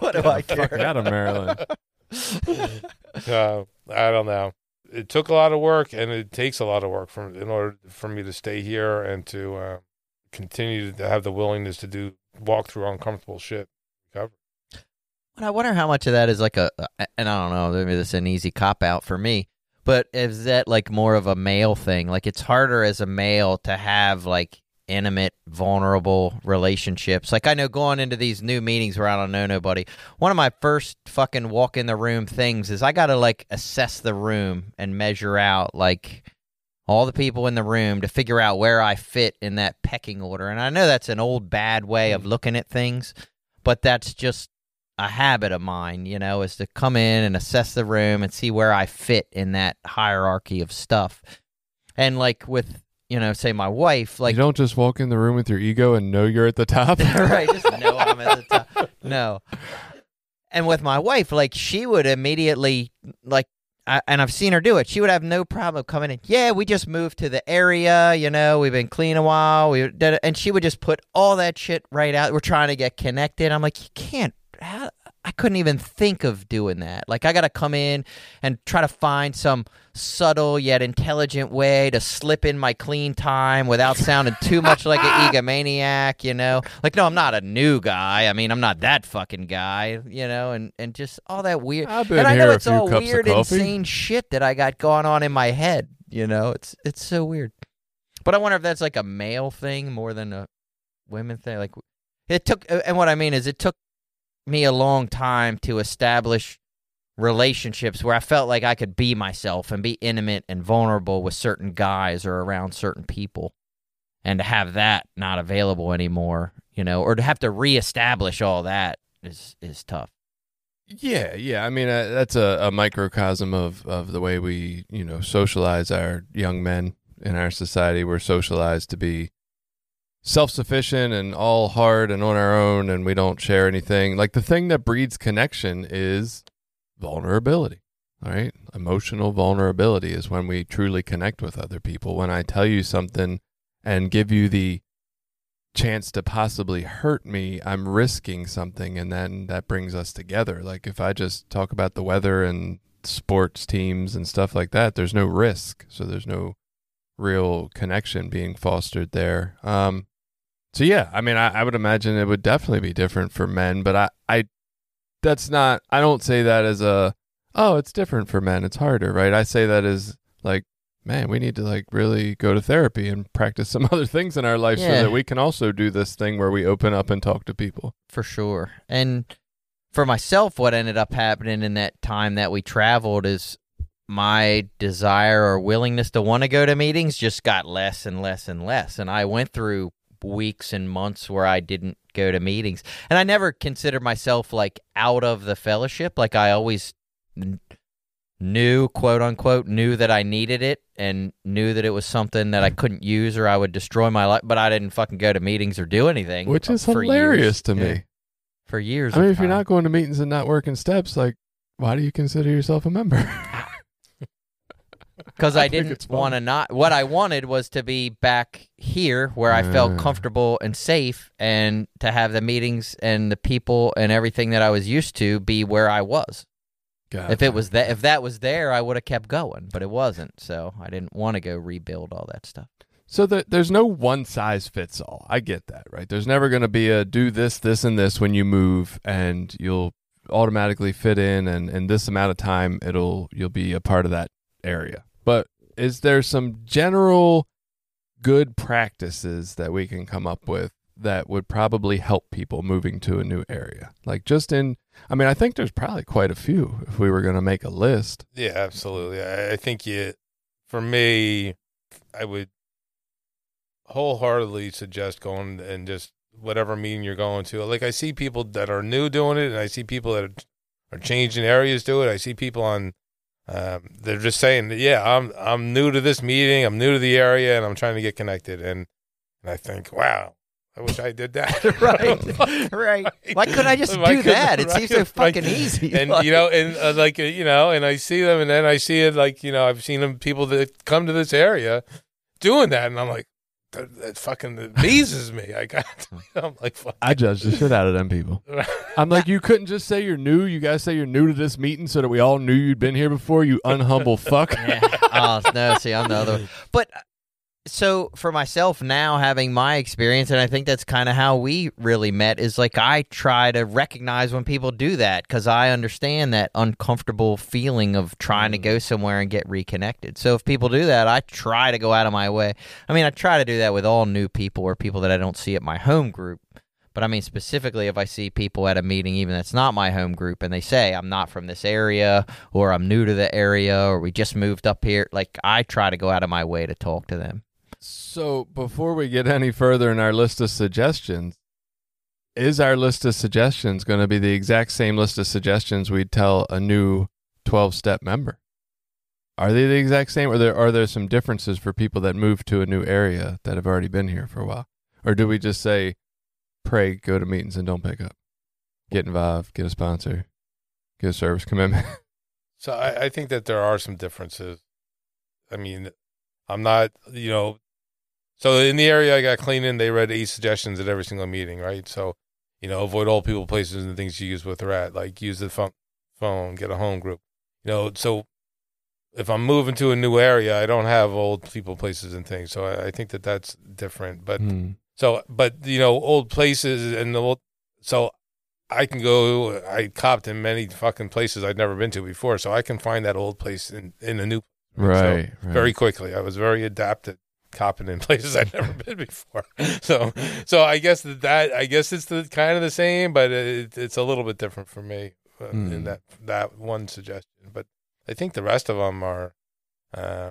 what do I care? Fuck out of Maryland. Uh, I don't know. It took a lot of work, and it takes a lot of work from in order for me to stay here and to uh, continue to have the willingness to do walk through uncomfortable shit. And I wonder how much of that is like a, and I don't know, maybe this is an easy cop out for me, but is that like more of a male thing? Like it's harder as a male to have like intimate, vulnerable relationships. Like I know going into these new meetings where I don't know nobody, one of my first fucking walk in the room things is I got to like assess the room and measure out like all the people in the room to figure out where I fit in that pecking order. And I know that's an old bad way of mm-hmm. looking at things, but that's just a habit of mine, you know, is to come in and assess the room and see where I fit in that hierarchy of stuff. And like with, you know, say my wife, like you don't just walk in the room with your ego and know you're at the top. right, just know I'm at the top. No. And with my wife, like she would immediately like I, and I've seen her do it. She would have no problem coming in. Yeah, we just moved to the area. You know, we've been clean a while. We did it, and she would just put all that shit right out. We're trying to get connected. I'm like, you can't. How, I couldn't even think of doing that. Like, I got to come in and try to find some subtle yet intelligent way to slip in my clean time without sounding too much like an egomaniac. You know, like, no, I'm not a new guy. I mean, I'm not that fucking guy. You know, and and just all that weird. I've been and I know it's all weird, insane shit that I got going on in my head. You know, it's it's so weird. But I wonder if that's like a male thing more than a women thing. Like it took, and what I mean is, it took me a long time to establish relationships where I felt like I could be myself and be intimate and vulnerable with certain guys or around certain people. And to have that not available anymore, you know, or to have to reestablish all that is is tough. Yeah, yeah. I mean, uh, that's a, a microcosm of, of the way we, you know, socialize our young men in our society. We're socialized to be self sufficient and all hard and on our own, and we don't share anything. Like the thing that breeds connection is vulnerability. All right. Emotional vulnerability is when we truly connect with other people. When I tell you something and give you the chance to possibly hurt me, I'm risking something, and then that brings us together. Like if I just talk about the weather and sports teams and stuff like that, there's no risk, so there's no real connection being fostered there. Um, so yeah, I mean, I, I would imagine it would definitely be different for men, but I, I, that's not. I don't say that as a, oh, it's different for men. It's harder, right? I say that as like man, we need to like really go to therapy and practice some other things in our life so that we can also do this thing where we open up and talk to people. for sure. And for myself, what ended up happening in that time that we traveled is my desire or willingness to want to go to meetings just got less and less and less. And I went through weeks and months where I didn't go to meetings. And I never considered myself like out of the fellowship. Like I always knew, quote unquote, knew that I needed it and knew that it was something that I couldn't use or I would destroy my life. But I didn't fucking go to meetings or do anything. Which is hilarious years. to Yeah. me. For years. I mean, if you're not going to meetings and not working steps, like, why do you consider yourself a member? because I I, didn't want to not. What I wanted was to be back here where I felt comfortable and safe, and to have the meetings and the people and everything that I was used to be where I was. If it was that, if that was there, I would have kept going, but it wasn't. So I didn't want to go rebuild all that stuff. So the, there's no one size fits all. I get that, right? There's never going to be a do this, this, and this when you move, and you'll automatically fit in, and in this amount of time, it'll you'll be a part of that area. But is there some general good practices that we can come up with that would probably help people moving to a new area? Like just in, I mean, I think there's probably quite a few if we were going to make a list. Yeah, absolutely. I, I think you, for me, I would wholeheartedly suggest going and just whatever meeting you're going to. Like I see people that are new doing it, and I see people that are, are changing areas do it. I see people on. Um, they're just saying, "Yeah, I'm I'm new to this meeting. I'm new to the area, and I'm trying to get connected." And and I think, wow, I wish I did that. right, right. Why couldn't I just Why do that? It seems so fucking right. easy. and Like- you know, and uh, like uh, you know, and I see them, and then I see it like you know, I've seen them people that come to this area doing that, and I'm like, that, that fucking amazes me. I got, I'm like, fuck. I judge the shit out of them people. I'm like, you couldn't just say you're new. You guys say you're new to this meeting so that we all knew you'd been here before. You unhumble fuck. Yeah. oh no, see, I'm the other. one. But so for myself now, having my experience, and I think that's kind of how we really met. Is like I try to recognize when people do that because I understand that uncomfortable feeling of trying to mm. go somewhere and get reconnected. So if people do that, I try to go out of my way. I mean, I try to do that with all new people or people that I don't see at my home group. But I mean, specifically, if I see people at a meeting, even that's not my home group, and they say, I'm not from this area, or I'm new to the area, or we just moved up here, like I try to go out of my way to talk to them. So before we get any further in our list of suggestions, is our list of suggestions going to be the exact same list of suggestions we'd tell a new 12 step member? Are they the exact same, or there are there some differences for people that move to a new area that have already been here for a while, or do we just say, pray, go to meetings, and don't pick up, get involved, get a sponsor, get a service commitment? So I, I think that there are some differences. I mean, I'm not, you know, so in the area I got cleaning, they read eight suggestions at every single meeting, right? So, you know, avoid all people, places, and things you use with they're at, like use the phone, phone, get a home group. You know, so if I'm moving to a new area, I don't have old people, places, and things. So I, I think that that's different. But Hmm. so, but you know, old places and the old, so I can go. I copped in many fucking places I'd never been to before, so I can find that old place in in a new Right, so right. very quickly. I was very adapted copping in places I've never been before. So, so I guess that, that I guess it's the kind of the same, but it, it's a little bit different for me uh, Hmm. in that that one suggestion. But I think the rest of them are. Uh,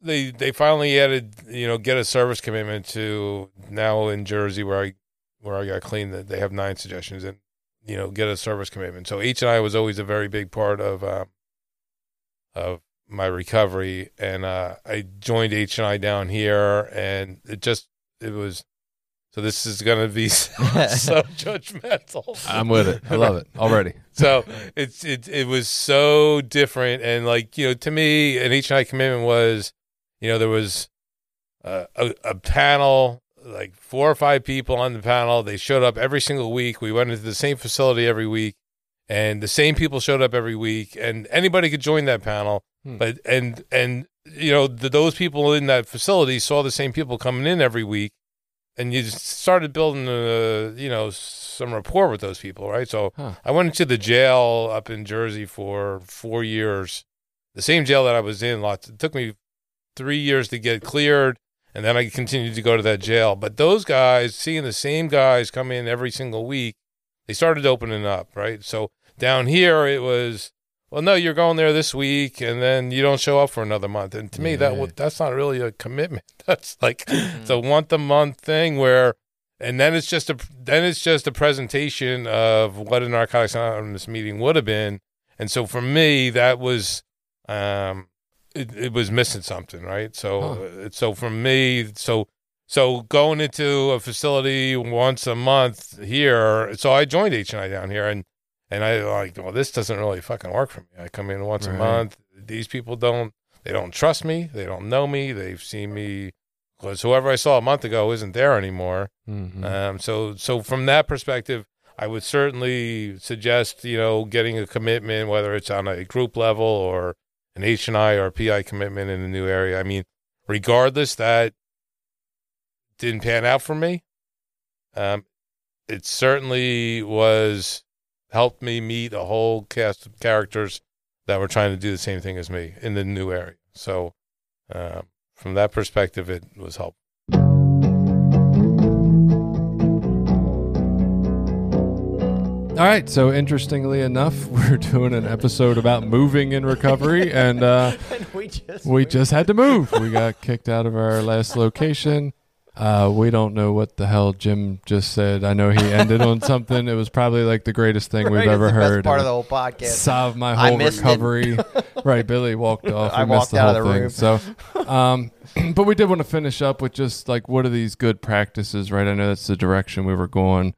they they finally added you know get a service commitment to now in Jersey where I where I got clean that they have nine suggestions and you know get a service commitment. So H and I was always a very big part of um, of my recovery, and uh, I joined H and I down here, and it just it was. So this is going to be so judgmental. I'm with it. I love it already. so it's it it was so different and like you know to me an H and I commitment was you know there was uh, a a panel like four or five people on the panel they showed up every single week we went into the same facility every week and the same people showed up every week and anybody could join that panel Hmm. but and and you know the, those people in that facility saw the same people coming in every week and you started building uh you know some rapport with those people right so Huh. I went into the jail up in Jersey for four years, the same jail that I was in. Lots. It took me three years to get cleared, and then I continued to go to that jail. But those guys, seeing the same guys come in every single week, they started opening up, right? So down here, it was, well, no, you're going there this week, and then you don't show up for another month. And to me, that Yeah. wa- that's not really a commitment. That's like it's a once a month thing where and then it's just a then it's just a presentation of what a narcotics anonymous meeting would have been and so for me that was um it, it was missing something right so Huh. uh, so for me so so going into a facility once a month here so i joined h&i down here and and i like well this doesn't really fucking work for me i come in once Right. a month these people don't they don't trust me they don't know me they've seen me because whoever i saw a month ago isn't there anymore Mhm. um, so, so from that perspective, I would certainly suggest you know getting a commitment, whether it's on a group level or an H and I or PI commitment in a new area. I mean, regardless, that didn't pan out for me. Um, it certainly was helped me meet a whole cast of characters that were trying to do the same thing as me in the new area. So, um, from that perspective, it was helpful. All right. So interestingly enough, we're doing an episode about moving in recovery, and uh, we just we just had to move. We got kicked out of our last location. Uh, we don't know what the hell Jim just said. I know he ended on something. It was probably like the greatest thing we've ever it's the best heard. part of the whole podcast. Solved my whole recovery. right. Billy walked off. I walked the out whole of the thing. room. So, um, but we did want to finish up with just like what are these good practices, right? I know that's the direction we were going.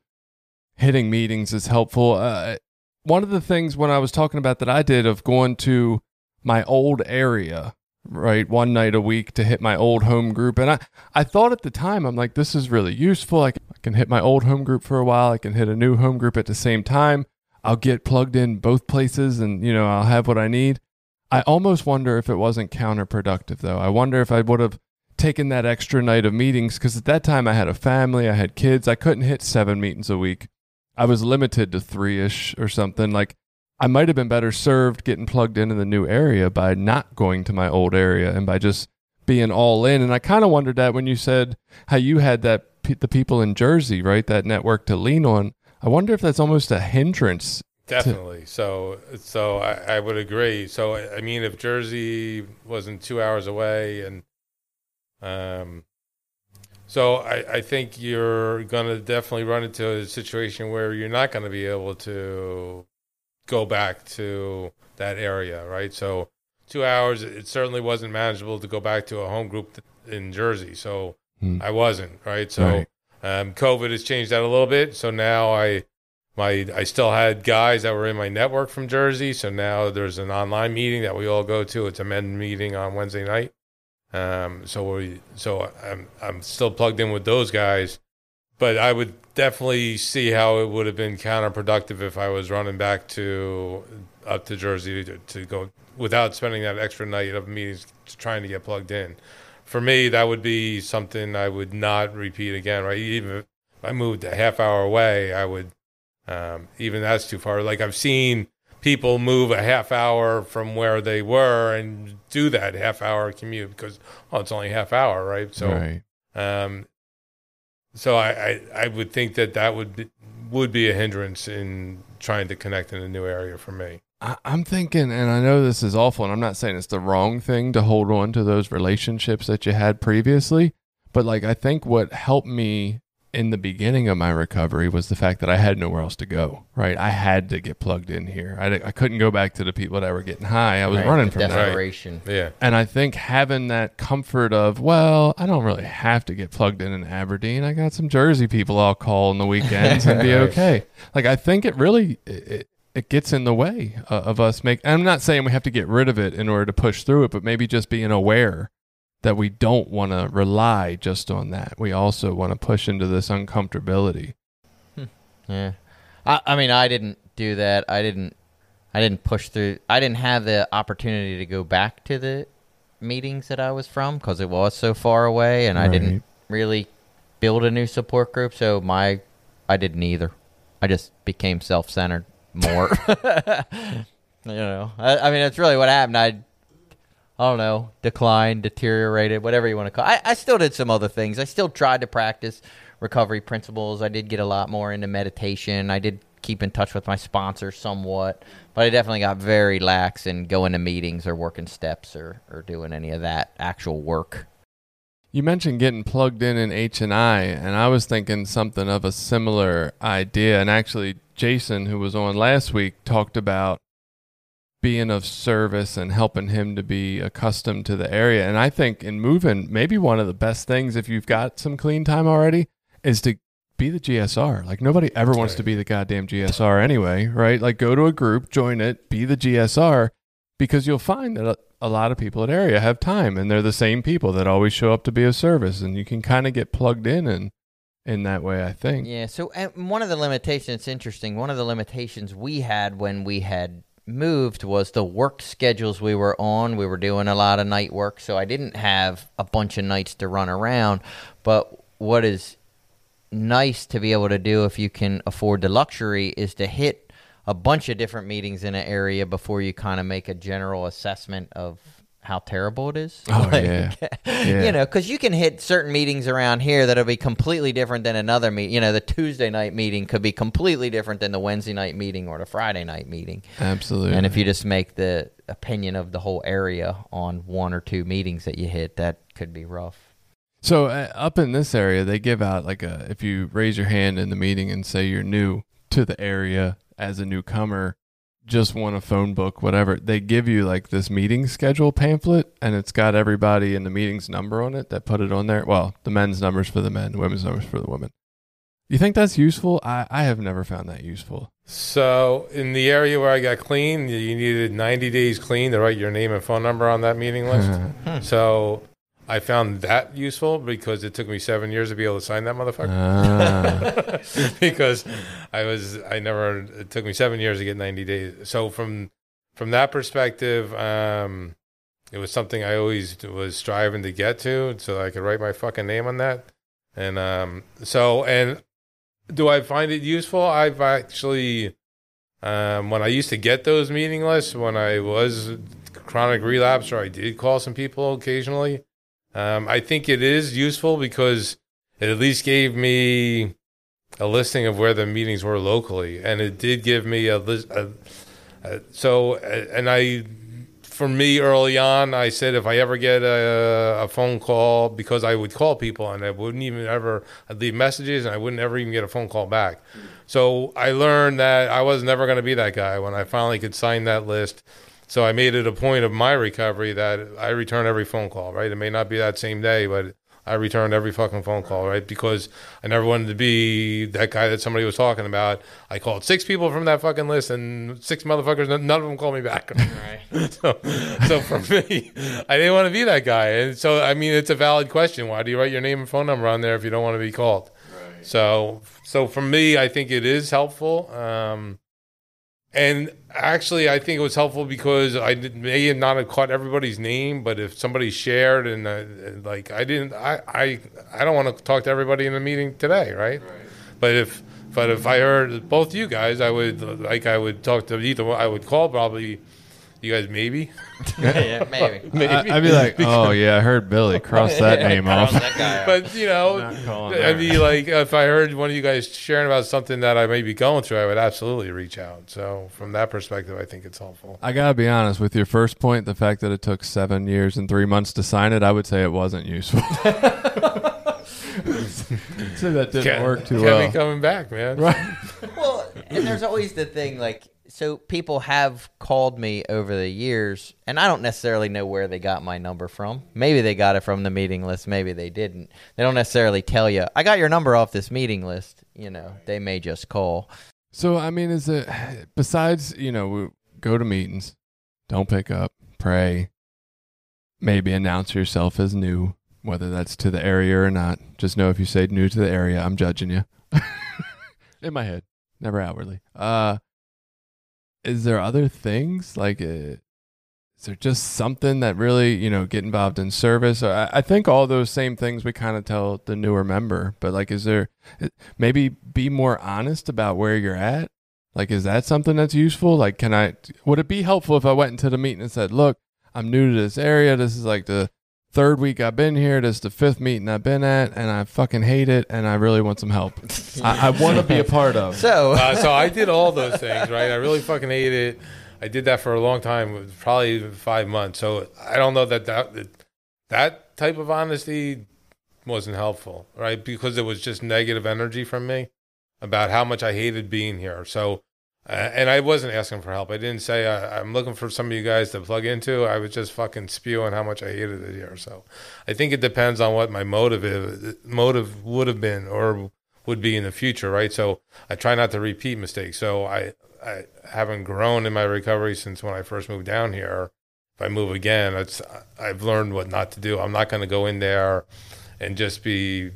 Hitting meetings is helpful. Uh, one of the things when I was talking about that I did of going to my old area, right, one night a week to hit my old home group, and I I thought at the time I'm like this is really useful. I can, I can hit my old home group for a while. I can hit a new home group at the same time. I'll get plugged in both places, and you know I'll have what I need. I almost wonder if it wasn't counterproductive, though. I wonder if I would have taken that extra night of meetings because at that time I had a family, I had kids. I couldn't hit seven meetings a week. I was limited to three ish or something. Like, I might have been better served getting plugged in in the new area by not going to my old area and by just being all in. And I kind of wondered that when you said how you had that the people in Jersey, right, that network to lean on. I wonder if that's almost a hindrance. Definitely. So, so I, I would agree. So, I mean, if Jersey wasn't two hours away, and um, so I, I think you're going to definitely run into a situation where you're not going to be able to go back to that area, right? So, two hours, it certainly wasn't manageable to go back to a home group in Jersey. So, Hmm. I wasn't, right? So, Right. um, COVID has changed that a little bit. So now I, my, I still had guys that were in my network from Jersey. So now there's an online meeting that we all go to. It's a men meeting on Wednesday night. Um, so we, so I'm, I'm still plugged in with those guys, but I would definitely see how it would have been counterproductive if I was running back to up to Jersey to, to go without spending that extra night of meetings trying to get plugged in for me, that would be something I would not repeat again, right? Even if I moved a half hour away, I would, um, even that's too far. Like I've seen people move a half hour from where they were and do that half hour commute because, oh, it's only half hour, right? So, right. um, so I, I, I would think that that would be, would be a hindrance in trying to connect in a new area for me. I, I'm thinking, and I know this is awful, and I'm not saying it's the wrong thing to hold on to those relationships that you had previously, but like I think what helped me in the beginning of my recovery was the fact that I had nowhere else to go. Right, I had to get plugged in here. I, I couldn't go back to the people that were getting high. I was Right, running the from that. desperation. Yeah. And I think having that comfort of, well, I don't really have to get plugged in in Aberdeen. I got some Jersey people I'll call on the weekends and be okay. Like I think it really it, it gets in the way uh, of us make. I'm not saying we have to get rid of it in order to push through it, but maybe just being aware that we don't want to rely just on that. We also want to push into this uncomfortability. Hmm. Yeah. I, I mean, I didn't do that. I didn't. I didn't push through. I didn't have the opportunity to go back to the meetings that I was from because it was so far away, and I didn't really build a new support group. So my, I didn't either. I just became self-centered more. you know, I, I mean, that's really what happened. I, I don't know, declined, deteriorated, whatever you want to call. It. I, I still did some other things. I still tried to practice recovery principles. I did get a lot more into meditation. I did keep in touch with my sponsor somewhat, but I definitely got very lax in going to meetings or working steps or, or doing any of that actual work. You mentioned getting plugged in in H and I, and I was thinking something of a similar idea. And actually, Jason, who was on last week, talked about being of service and helping him to be accustomed to the area. And I think in moving, maybe one of the best things if you've got some clean time already is to be the GSR. Like nobody ever wants Right. to be the goddamn GSR anyway, right? Like go to a group, join it, be the GSR, because you'll find that a, a lot of people at area have time, and they're the same people that always show up to be of service, and you can kind of get plugged in and in that way. I think. Yeah. So and one of the limitations, it's interesting. One of the limitations we had when we had moved was the work schedules we were on. We were doing a lot of night work, so I didn't have a bunch of nights to run around. But what is nice to be able to do if you can afford the luxury is to hit a bunch of different meetings in an area before you kind of make a general assessment of how terrible it is. Oh, yeah. Yeah. You know, because you can hit certain meetings around here that'll be completely different than another meet. You know, the Tuesday night meeting could be completely different than the Wednesday night meeting or the Friday night meeting. Absolutely. And if you just make the opinion of the whole area on one or two meetings that you hit, that could be rough. So uh, up in this area, they give out like a if you raise your hand in the meeting and say you're new to the area as a newcomer, just want a phone book, whatever. They give you like this meeting schedule pamphlet, and it's got everybody in the meeting's number on it that put it on there. Well, the men's numbers for the men, women's numbers for the women. You think that's useful? I, I have never found that useful. So in the area where I got clean, you needed 90 days clean to write your name and phone number on that meeting list. so I found that useful because it took me seven years to be able to sign that motherfucker. Ah. because I was I never it took me seven years to get 90 days. So from from that perspective, um, it was something I always was striving to get to, so I could write my fucking name on that. And um, so and do I find it useful? I've actually um, when I used to get those meeting lists when I was chronic relapse or I did call some people occasionally. Um, I think it is useful because it at least gave me a listing of where the meetings were locally, and it did give me a list. So, and I, for me early on, I said if I ever get a, a phone call, because I would call people and I wouldn't even ever, I'd leave messages and I wouldn't ever even get a phone call back. So I learned that I was never going to be that guy when I finally could sign that list. So I made it a point of my recovery that I return every phone call, right? It may not be that same day, but I returned every fucking phone call, right? Because I never wanted to be that guy that somebody was talking about. I called six people from that fucking list, and six motherfuckers, none of them called me back. so, so for me, I didn't want to be that guy. And so, I mean, it's a valid question. Why do you write your name and phone number on there if you don't want to be called? So, so for me, I think it is helpful. Um, and actually, I think it was helpful because I did, may have not have caught everybody's name, but if somebody shared and uh, like I didn't, I, I, I don't want to talk to everybody in the meeting today, right? But if, but if I heard both you guys, I would like I would talk to either. one. I would call probably you guys, maybe. yeah, maybe. maybe. I, I'd be like, oh yeah, I heard Billy cross that name off. That but you know, I'd be like, if I heard one of you guys sharing about something that I may be going through, I would absolutely reach out. So from that perspective, I think it's helpful. I gotta be honest with your first point. The fact that it took seven years and three months to sign it, I would say it wasn't useful. say that didn't Can't- work too can't well. be coming back, man. Right. well, and there's always the thing like so people have called me over the years and I don't necessarily know where they got my number from. Maybe they got it from the meeting list, maybe they didn't. They don't necessarily tell you, "I got your number off this meeting list." You know, they may just call. So I mean, is it besides you know we go to meetings, don't pick up, pray, maybe announce yourself as new, whether that's to the area or not. Just know if you say new to the area, I'm judging you. In my head, never outwardly. Uh, is there other things like? Uh, is there just something that really you know get involved in service? I, I think all those same things we kind of tell the newer member, but like, is there maybe be more honest about where you're at? Like, is that something that's useful? Like, can I, would it be helpful if I went into the meeting and said, look, I'm new to this area. This is like the third week I've been here. This is the fifth meeting I've been at, and I fucking hate it, and I really want some help. I, I want to be a part of. So, Uh, so I did all those things, right? I really fucking hate it. I did that for a long time, probably five months. So I don't know that that that, that type of honesty wasn't helpful, right? Because it was just negative energy from me about how much I hated being here. So, uh, and I wasn't asking for help. I didn't say I, I'm looking for some of you guys to plug into. I was just fucking spewing how much I hated it here. So, I think it depends on what my motive is, motive would have been or would be in the future, right? So I try not to repeat mistakes. So I, I haven't grown in my recovery since when I first moved down here. If I move again, it's I've learned what not to do. I'm not going to go in there and just be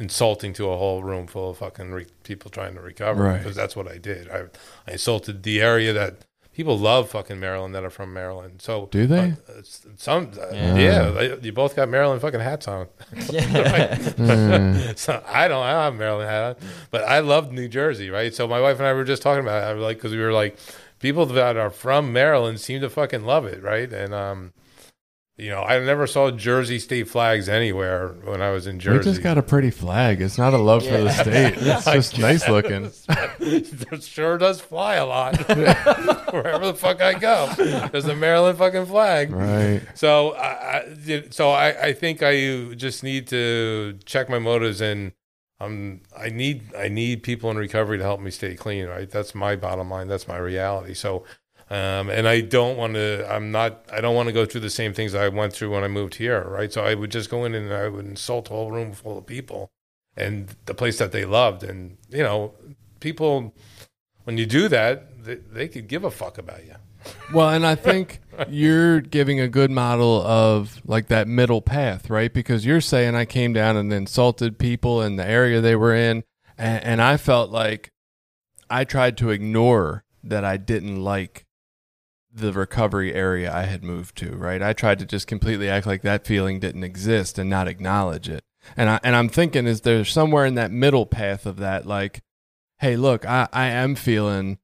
insulting to a whole room full of fucking re- people trying to recover Right. because that's what I did. I, I insulted the area that people love fucking Maryland that are from Maryland. So Do they? uh, some, uh, Yeah. yeah, they, you both got Maryland fucking hats on. Mm. so I don't, I don't have Maryland hat on, but I loved New Jersey, right? So my wife and I were just talking about it. I was like, because we were like, people that are from Maryland seem to fucking love it, right? And um, you know, I never saw Jersey state flags anywhere when I was in Jersey. We just got a pretty flag. It's not a love for the state. It's just nice looking. it sure does fly a lot wherever the fuck I go. There's a Maryland fucking flag. Right. So, I, I, so I, I think I just need to check my motives, and I'm I need I need people in recovery to help me stay clean. Right, that's my bottom line. That's my reality. So. Um, and I don't want to. I'm not. I don't want to go through the same things I went through when I moved here, right? So I would just go in and I would insult a whole room full of people, and the place that they loved, and you know, people when you do that, they, they could give a fuck about you. Well, and I think you're giving a good model of like that middle path, right? Because you're saying I came down and insulted people in the area they were in, and, and I felt like I tried to ignore that I didn't like the recovery area I had moved to, right? I tried to just completely act like that feeling didn't exist and not acknowledge it. And I and I'm thinking is there somewhere in that middle path of that like hey, look, I I am feeling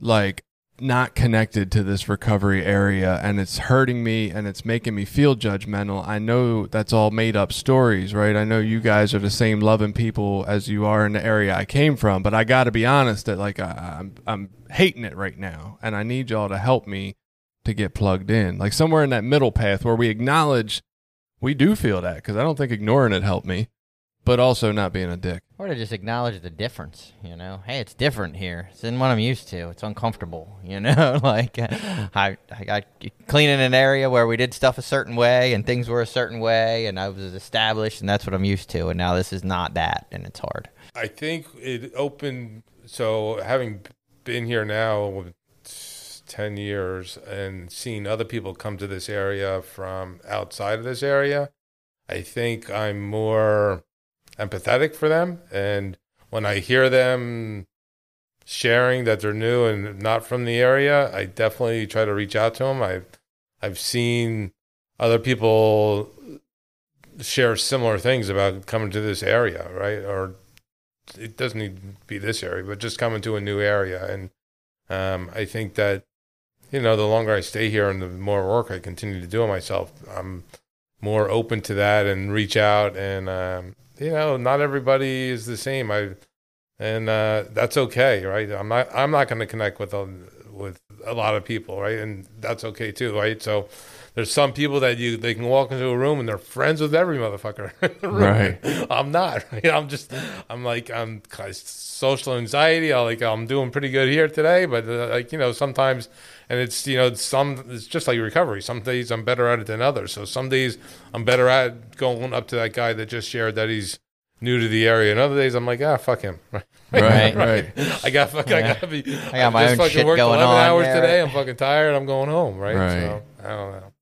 like not connected to this recovery area and it's hurting me and it's making me feel judgmental. I know that's all made up stories, right? I know you guys are the same loving people as you are in the area I came from, but I got to be honest that like I, I'm I'm hating it right now and I need y'all to help me to get plugged in. Like somewhere in that middle path where we acknowledge we do feel that because I don't think ignoring it helped me, but also not being a dick. Or to just acknowledge the difference, you know. Hey, it's different here. It's in what I'm used to. It's uncomfortable, you know. like uh, I, I got cleaning an area where we did stuff a certain way and things were a certain way, and I was established, and that's what I'm used to. And now this is not that, and it's hard. I think it opened. So having been here now with ten years and seeing other people come to this area from outside of this area, I think I'm more empathetic for them. And when I hear them sharing that they're new and not from the area, I definitely try to reach out to them. I've I've seen other people share similar things about coming to this area, right? Or it doesn't need to be this area, but just coming to a new area. And um, I think that you know, the longer I stay here and the more work I continue to do on myself, I'm more open to that and reach out. And um, you know, not everybody is the same. I and uh, that's okay, right? I'm not I'm not going to connect with a, with a lot of people, right? And that's okay too, right? So there's some people that you they can walk into a room and they're friends with every motherfucker in the room. Right. I'm not. Right? I'm just I'm like I'm social anxiety. I like I'm doing pretty good here today, but uh, like you know sometimes and it's you know some it's just like recovery. Some days I'm better at it than others. So some days I'm better at going up to that guy that just shared that he's new to the area, and other days I'm like ah fuck him. Right, right. I got fucking, I gotta be. I got my just own fucking shit going 11 on, hours yeah, today. right. I'm fucking tired. I'm going home. Right. Right. So I don't know.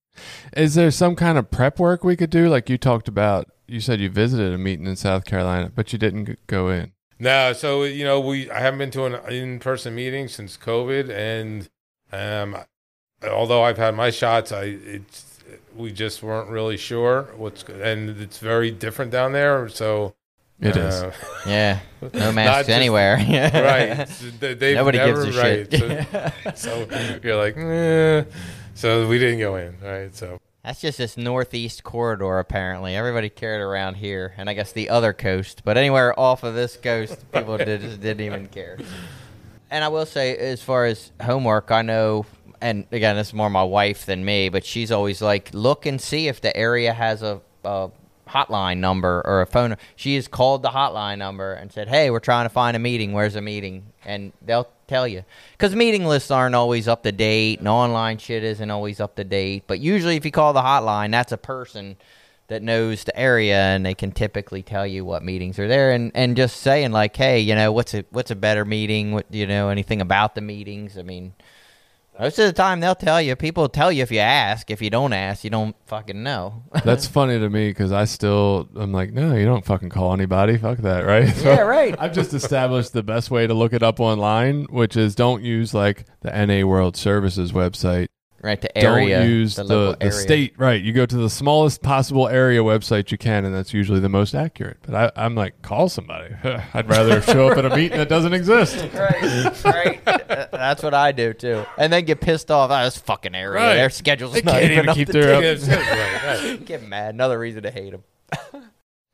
Is there some kind of prep work we could do? Like you talked about, you said you visited a meeting in South Carolina, but you didn't go in. No, so you know, we I haven't been to an in-person meeting since COVID, and um, although I've had my shots, I it's we just weren't really sure what's and it's very different down there. So It is. uh, Yeah, no masks just- anywhere. right. They- They've Nobody never, gives a right. shit. So, so you're like, eh. so we didn't go in, right? So That's just this northeast corridor, apparently. Everybody cared around here, and I guess the other coast. But anywhere off of this coast, people did, just didn't even care. And I will say, as far as homework, I know, and again, this is more my wife than me, but she's always like, look and see if the area has a, a hotline number or a phone. She has called the hotline number and said, hey, we're trying to find a meeting. Where's a meeting? And they'll tell you. Because meeting lists aren't always up to date, and online shit isn't always up to date. But usually, if you call the hotline, that's a person that knows the area, and they can typically tell you what meetings are there. And, and just saying like, hey, you know, what's a what's a better meeting? What you know, anything about the meetings? I mean, most of the time they'll tell you. People tell you if you ask. If you don't ask, you don't fucking know. That's funny to me because I still, I'm like, no, you don't fucking call anybody. Fuck that, right? So yeah, right. I've just established the best way to look it up online, which is don't use like the NA World Services website. Right, the area. don't use the, the, local the, area. state. Right. You go to the smallest possible area website you can, and that's usually the most accurate. But I, I'm like, call somebody. I'd rather show up at a meeting that doesn't exist. right, right. That's what I do too, and then get pissed off. Oh, this fucking area, Right. their schedule's They not can't even even keep to their date. up- right, right. Get mad. Another reason to hate them.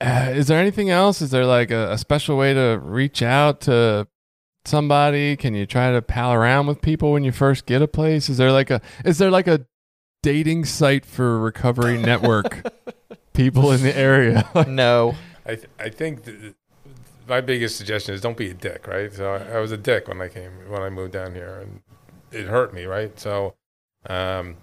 Uh, is there anything else? Is there like a, a special way to reach out to somebody? Can you try to pal around with people when you first get a place? Is there like a is there like a dating site for recovery network people in the area? No, I th- I think th- my biggest suggestion is don't be a dick, right? So I, I was a dick when I came when I moved down here, and it hurt me, right? So, um,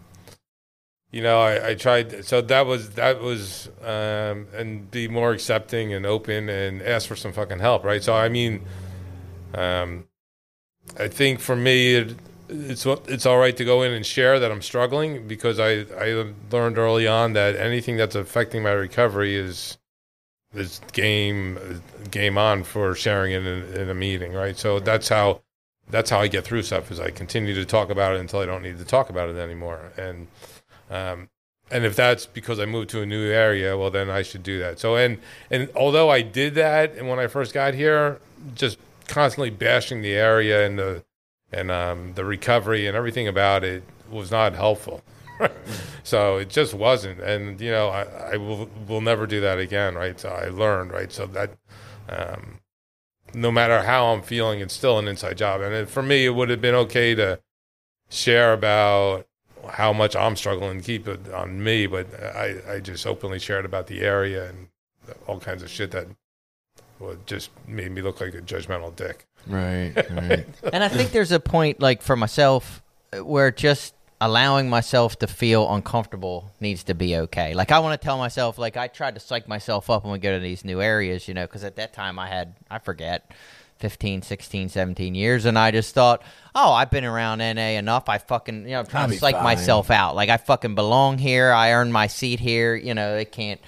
you know, I, I tried. So that was that was, um, and be more accepting and open and ask for some fucking help, right? So I mean, um, I think for me, it, it's it's all right to go in and share that I'm struggling because I I learned early on that anything that's affecting my recovery is is game game on for sharing it in, in a meeting, right? So that's how that's how I get through stuff is I continue to talk about it until I don't need to talk about it anymore. And um, and if that's because I moved to a new area, well then I should do that. So and and although I did that and when I first got here, just constantly bashing the area and the and um, the recovery and everything about it was not helpful. so it just wasn't, and you know I, I will will never do that again, right? So I learned, right? So that um, no matter how I'm feeling, it's still an inside job, and it, for me, it would have been okay to share about how much I'm struggling to keep it on me, but I I just openly shared about the area and all kinds of shit that well, just made me look like a judgmental dick. Right, right. and I think there's a point, like for myself, uh, where just allowing myself to feel uncomfortable needs to be okay. Like I want to tell myself, like I tried to psych myself up when we go to these new areas, you know, because at that time I had, I forget, 15, 16, 17 years, and I just thought, oh, I've been around NA enough. I fucking, you know, I'm trying I'll to be psych fine. myself out. Like I fucking belong here. I earned my seat here. You know, they can't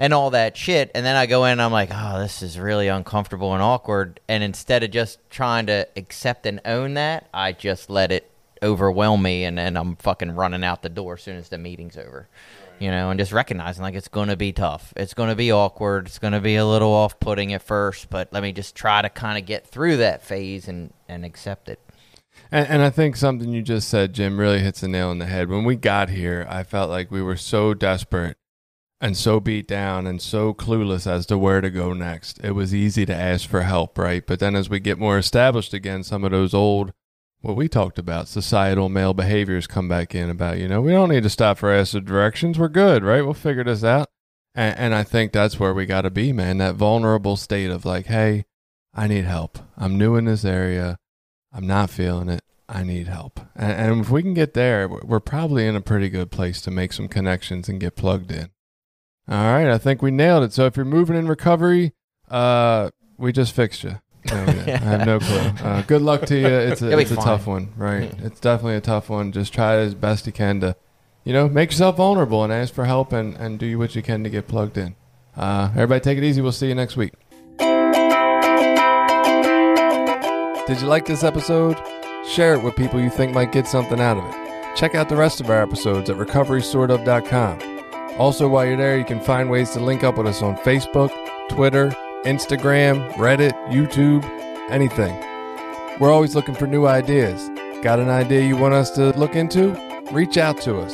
and all that shit. And then I go in and I'm like, oh, this is really uncomfortable and awkward. And instead of just trying to accept and own that, I just let it overwhelm me and then I'm fucking running out the door as soon as the meeting's over. You know, and just recognizing like it's going to be tough. It's going to be awkward. It's going to be a little off putting at first, but let me just try to kind of get through that phase and, and accept it. And, and I think something you just said, Jim, really hits the nail on the head. When we got here, I felt like we were so desperate and so beat down and so clueless as to where to go next. It was easy to ask for help, right? But then as we get more established again, some of those old, what we talked about, societal male behaviors come back in about, you know, we don't need to stop for acid directions. We're good, right? We'll figure this out. And, and I think that's where we got to be, man. That vulnerable state of like, hey, I need help. I'm new in this area. I'm not feeling it. I need help. And, and if we can get there, we're probably in a pretty good place to make some connections and get plugged in. All right, I think we nailed it. So if you're moving in recovery, uh, we just fixed you. No, I have no clue. Uh, good luck to you. It's a, it's a fine. tough one, right? It's definitely a tough one. Just try as best you can to, you know, make yourself vulnerable and ask for help and, and do what you can to get plugged in. Uh, everybody take it easy. We'll see you next week. Did you like this episode? Share it with people you think might get something out of it. Check out the rest of our episodes at recoverysortof.com. Also, while you're there, you can find ways to link up with us on Facebook, Twitter, Instagram, Reddit, YouTube, anything. We're always looking for new ideas. Got an idea you want us to look into? Reach out to us.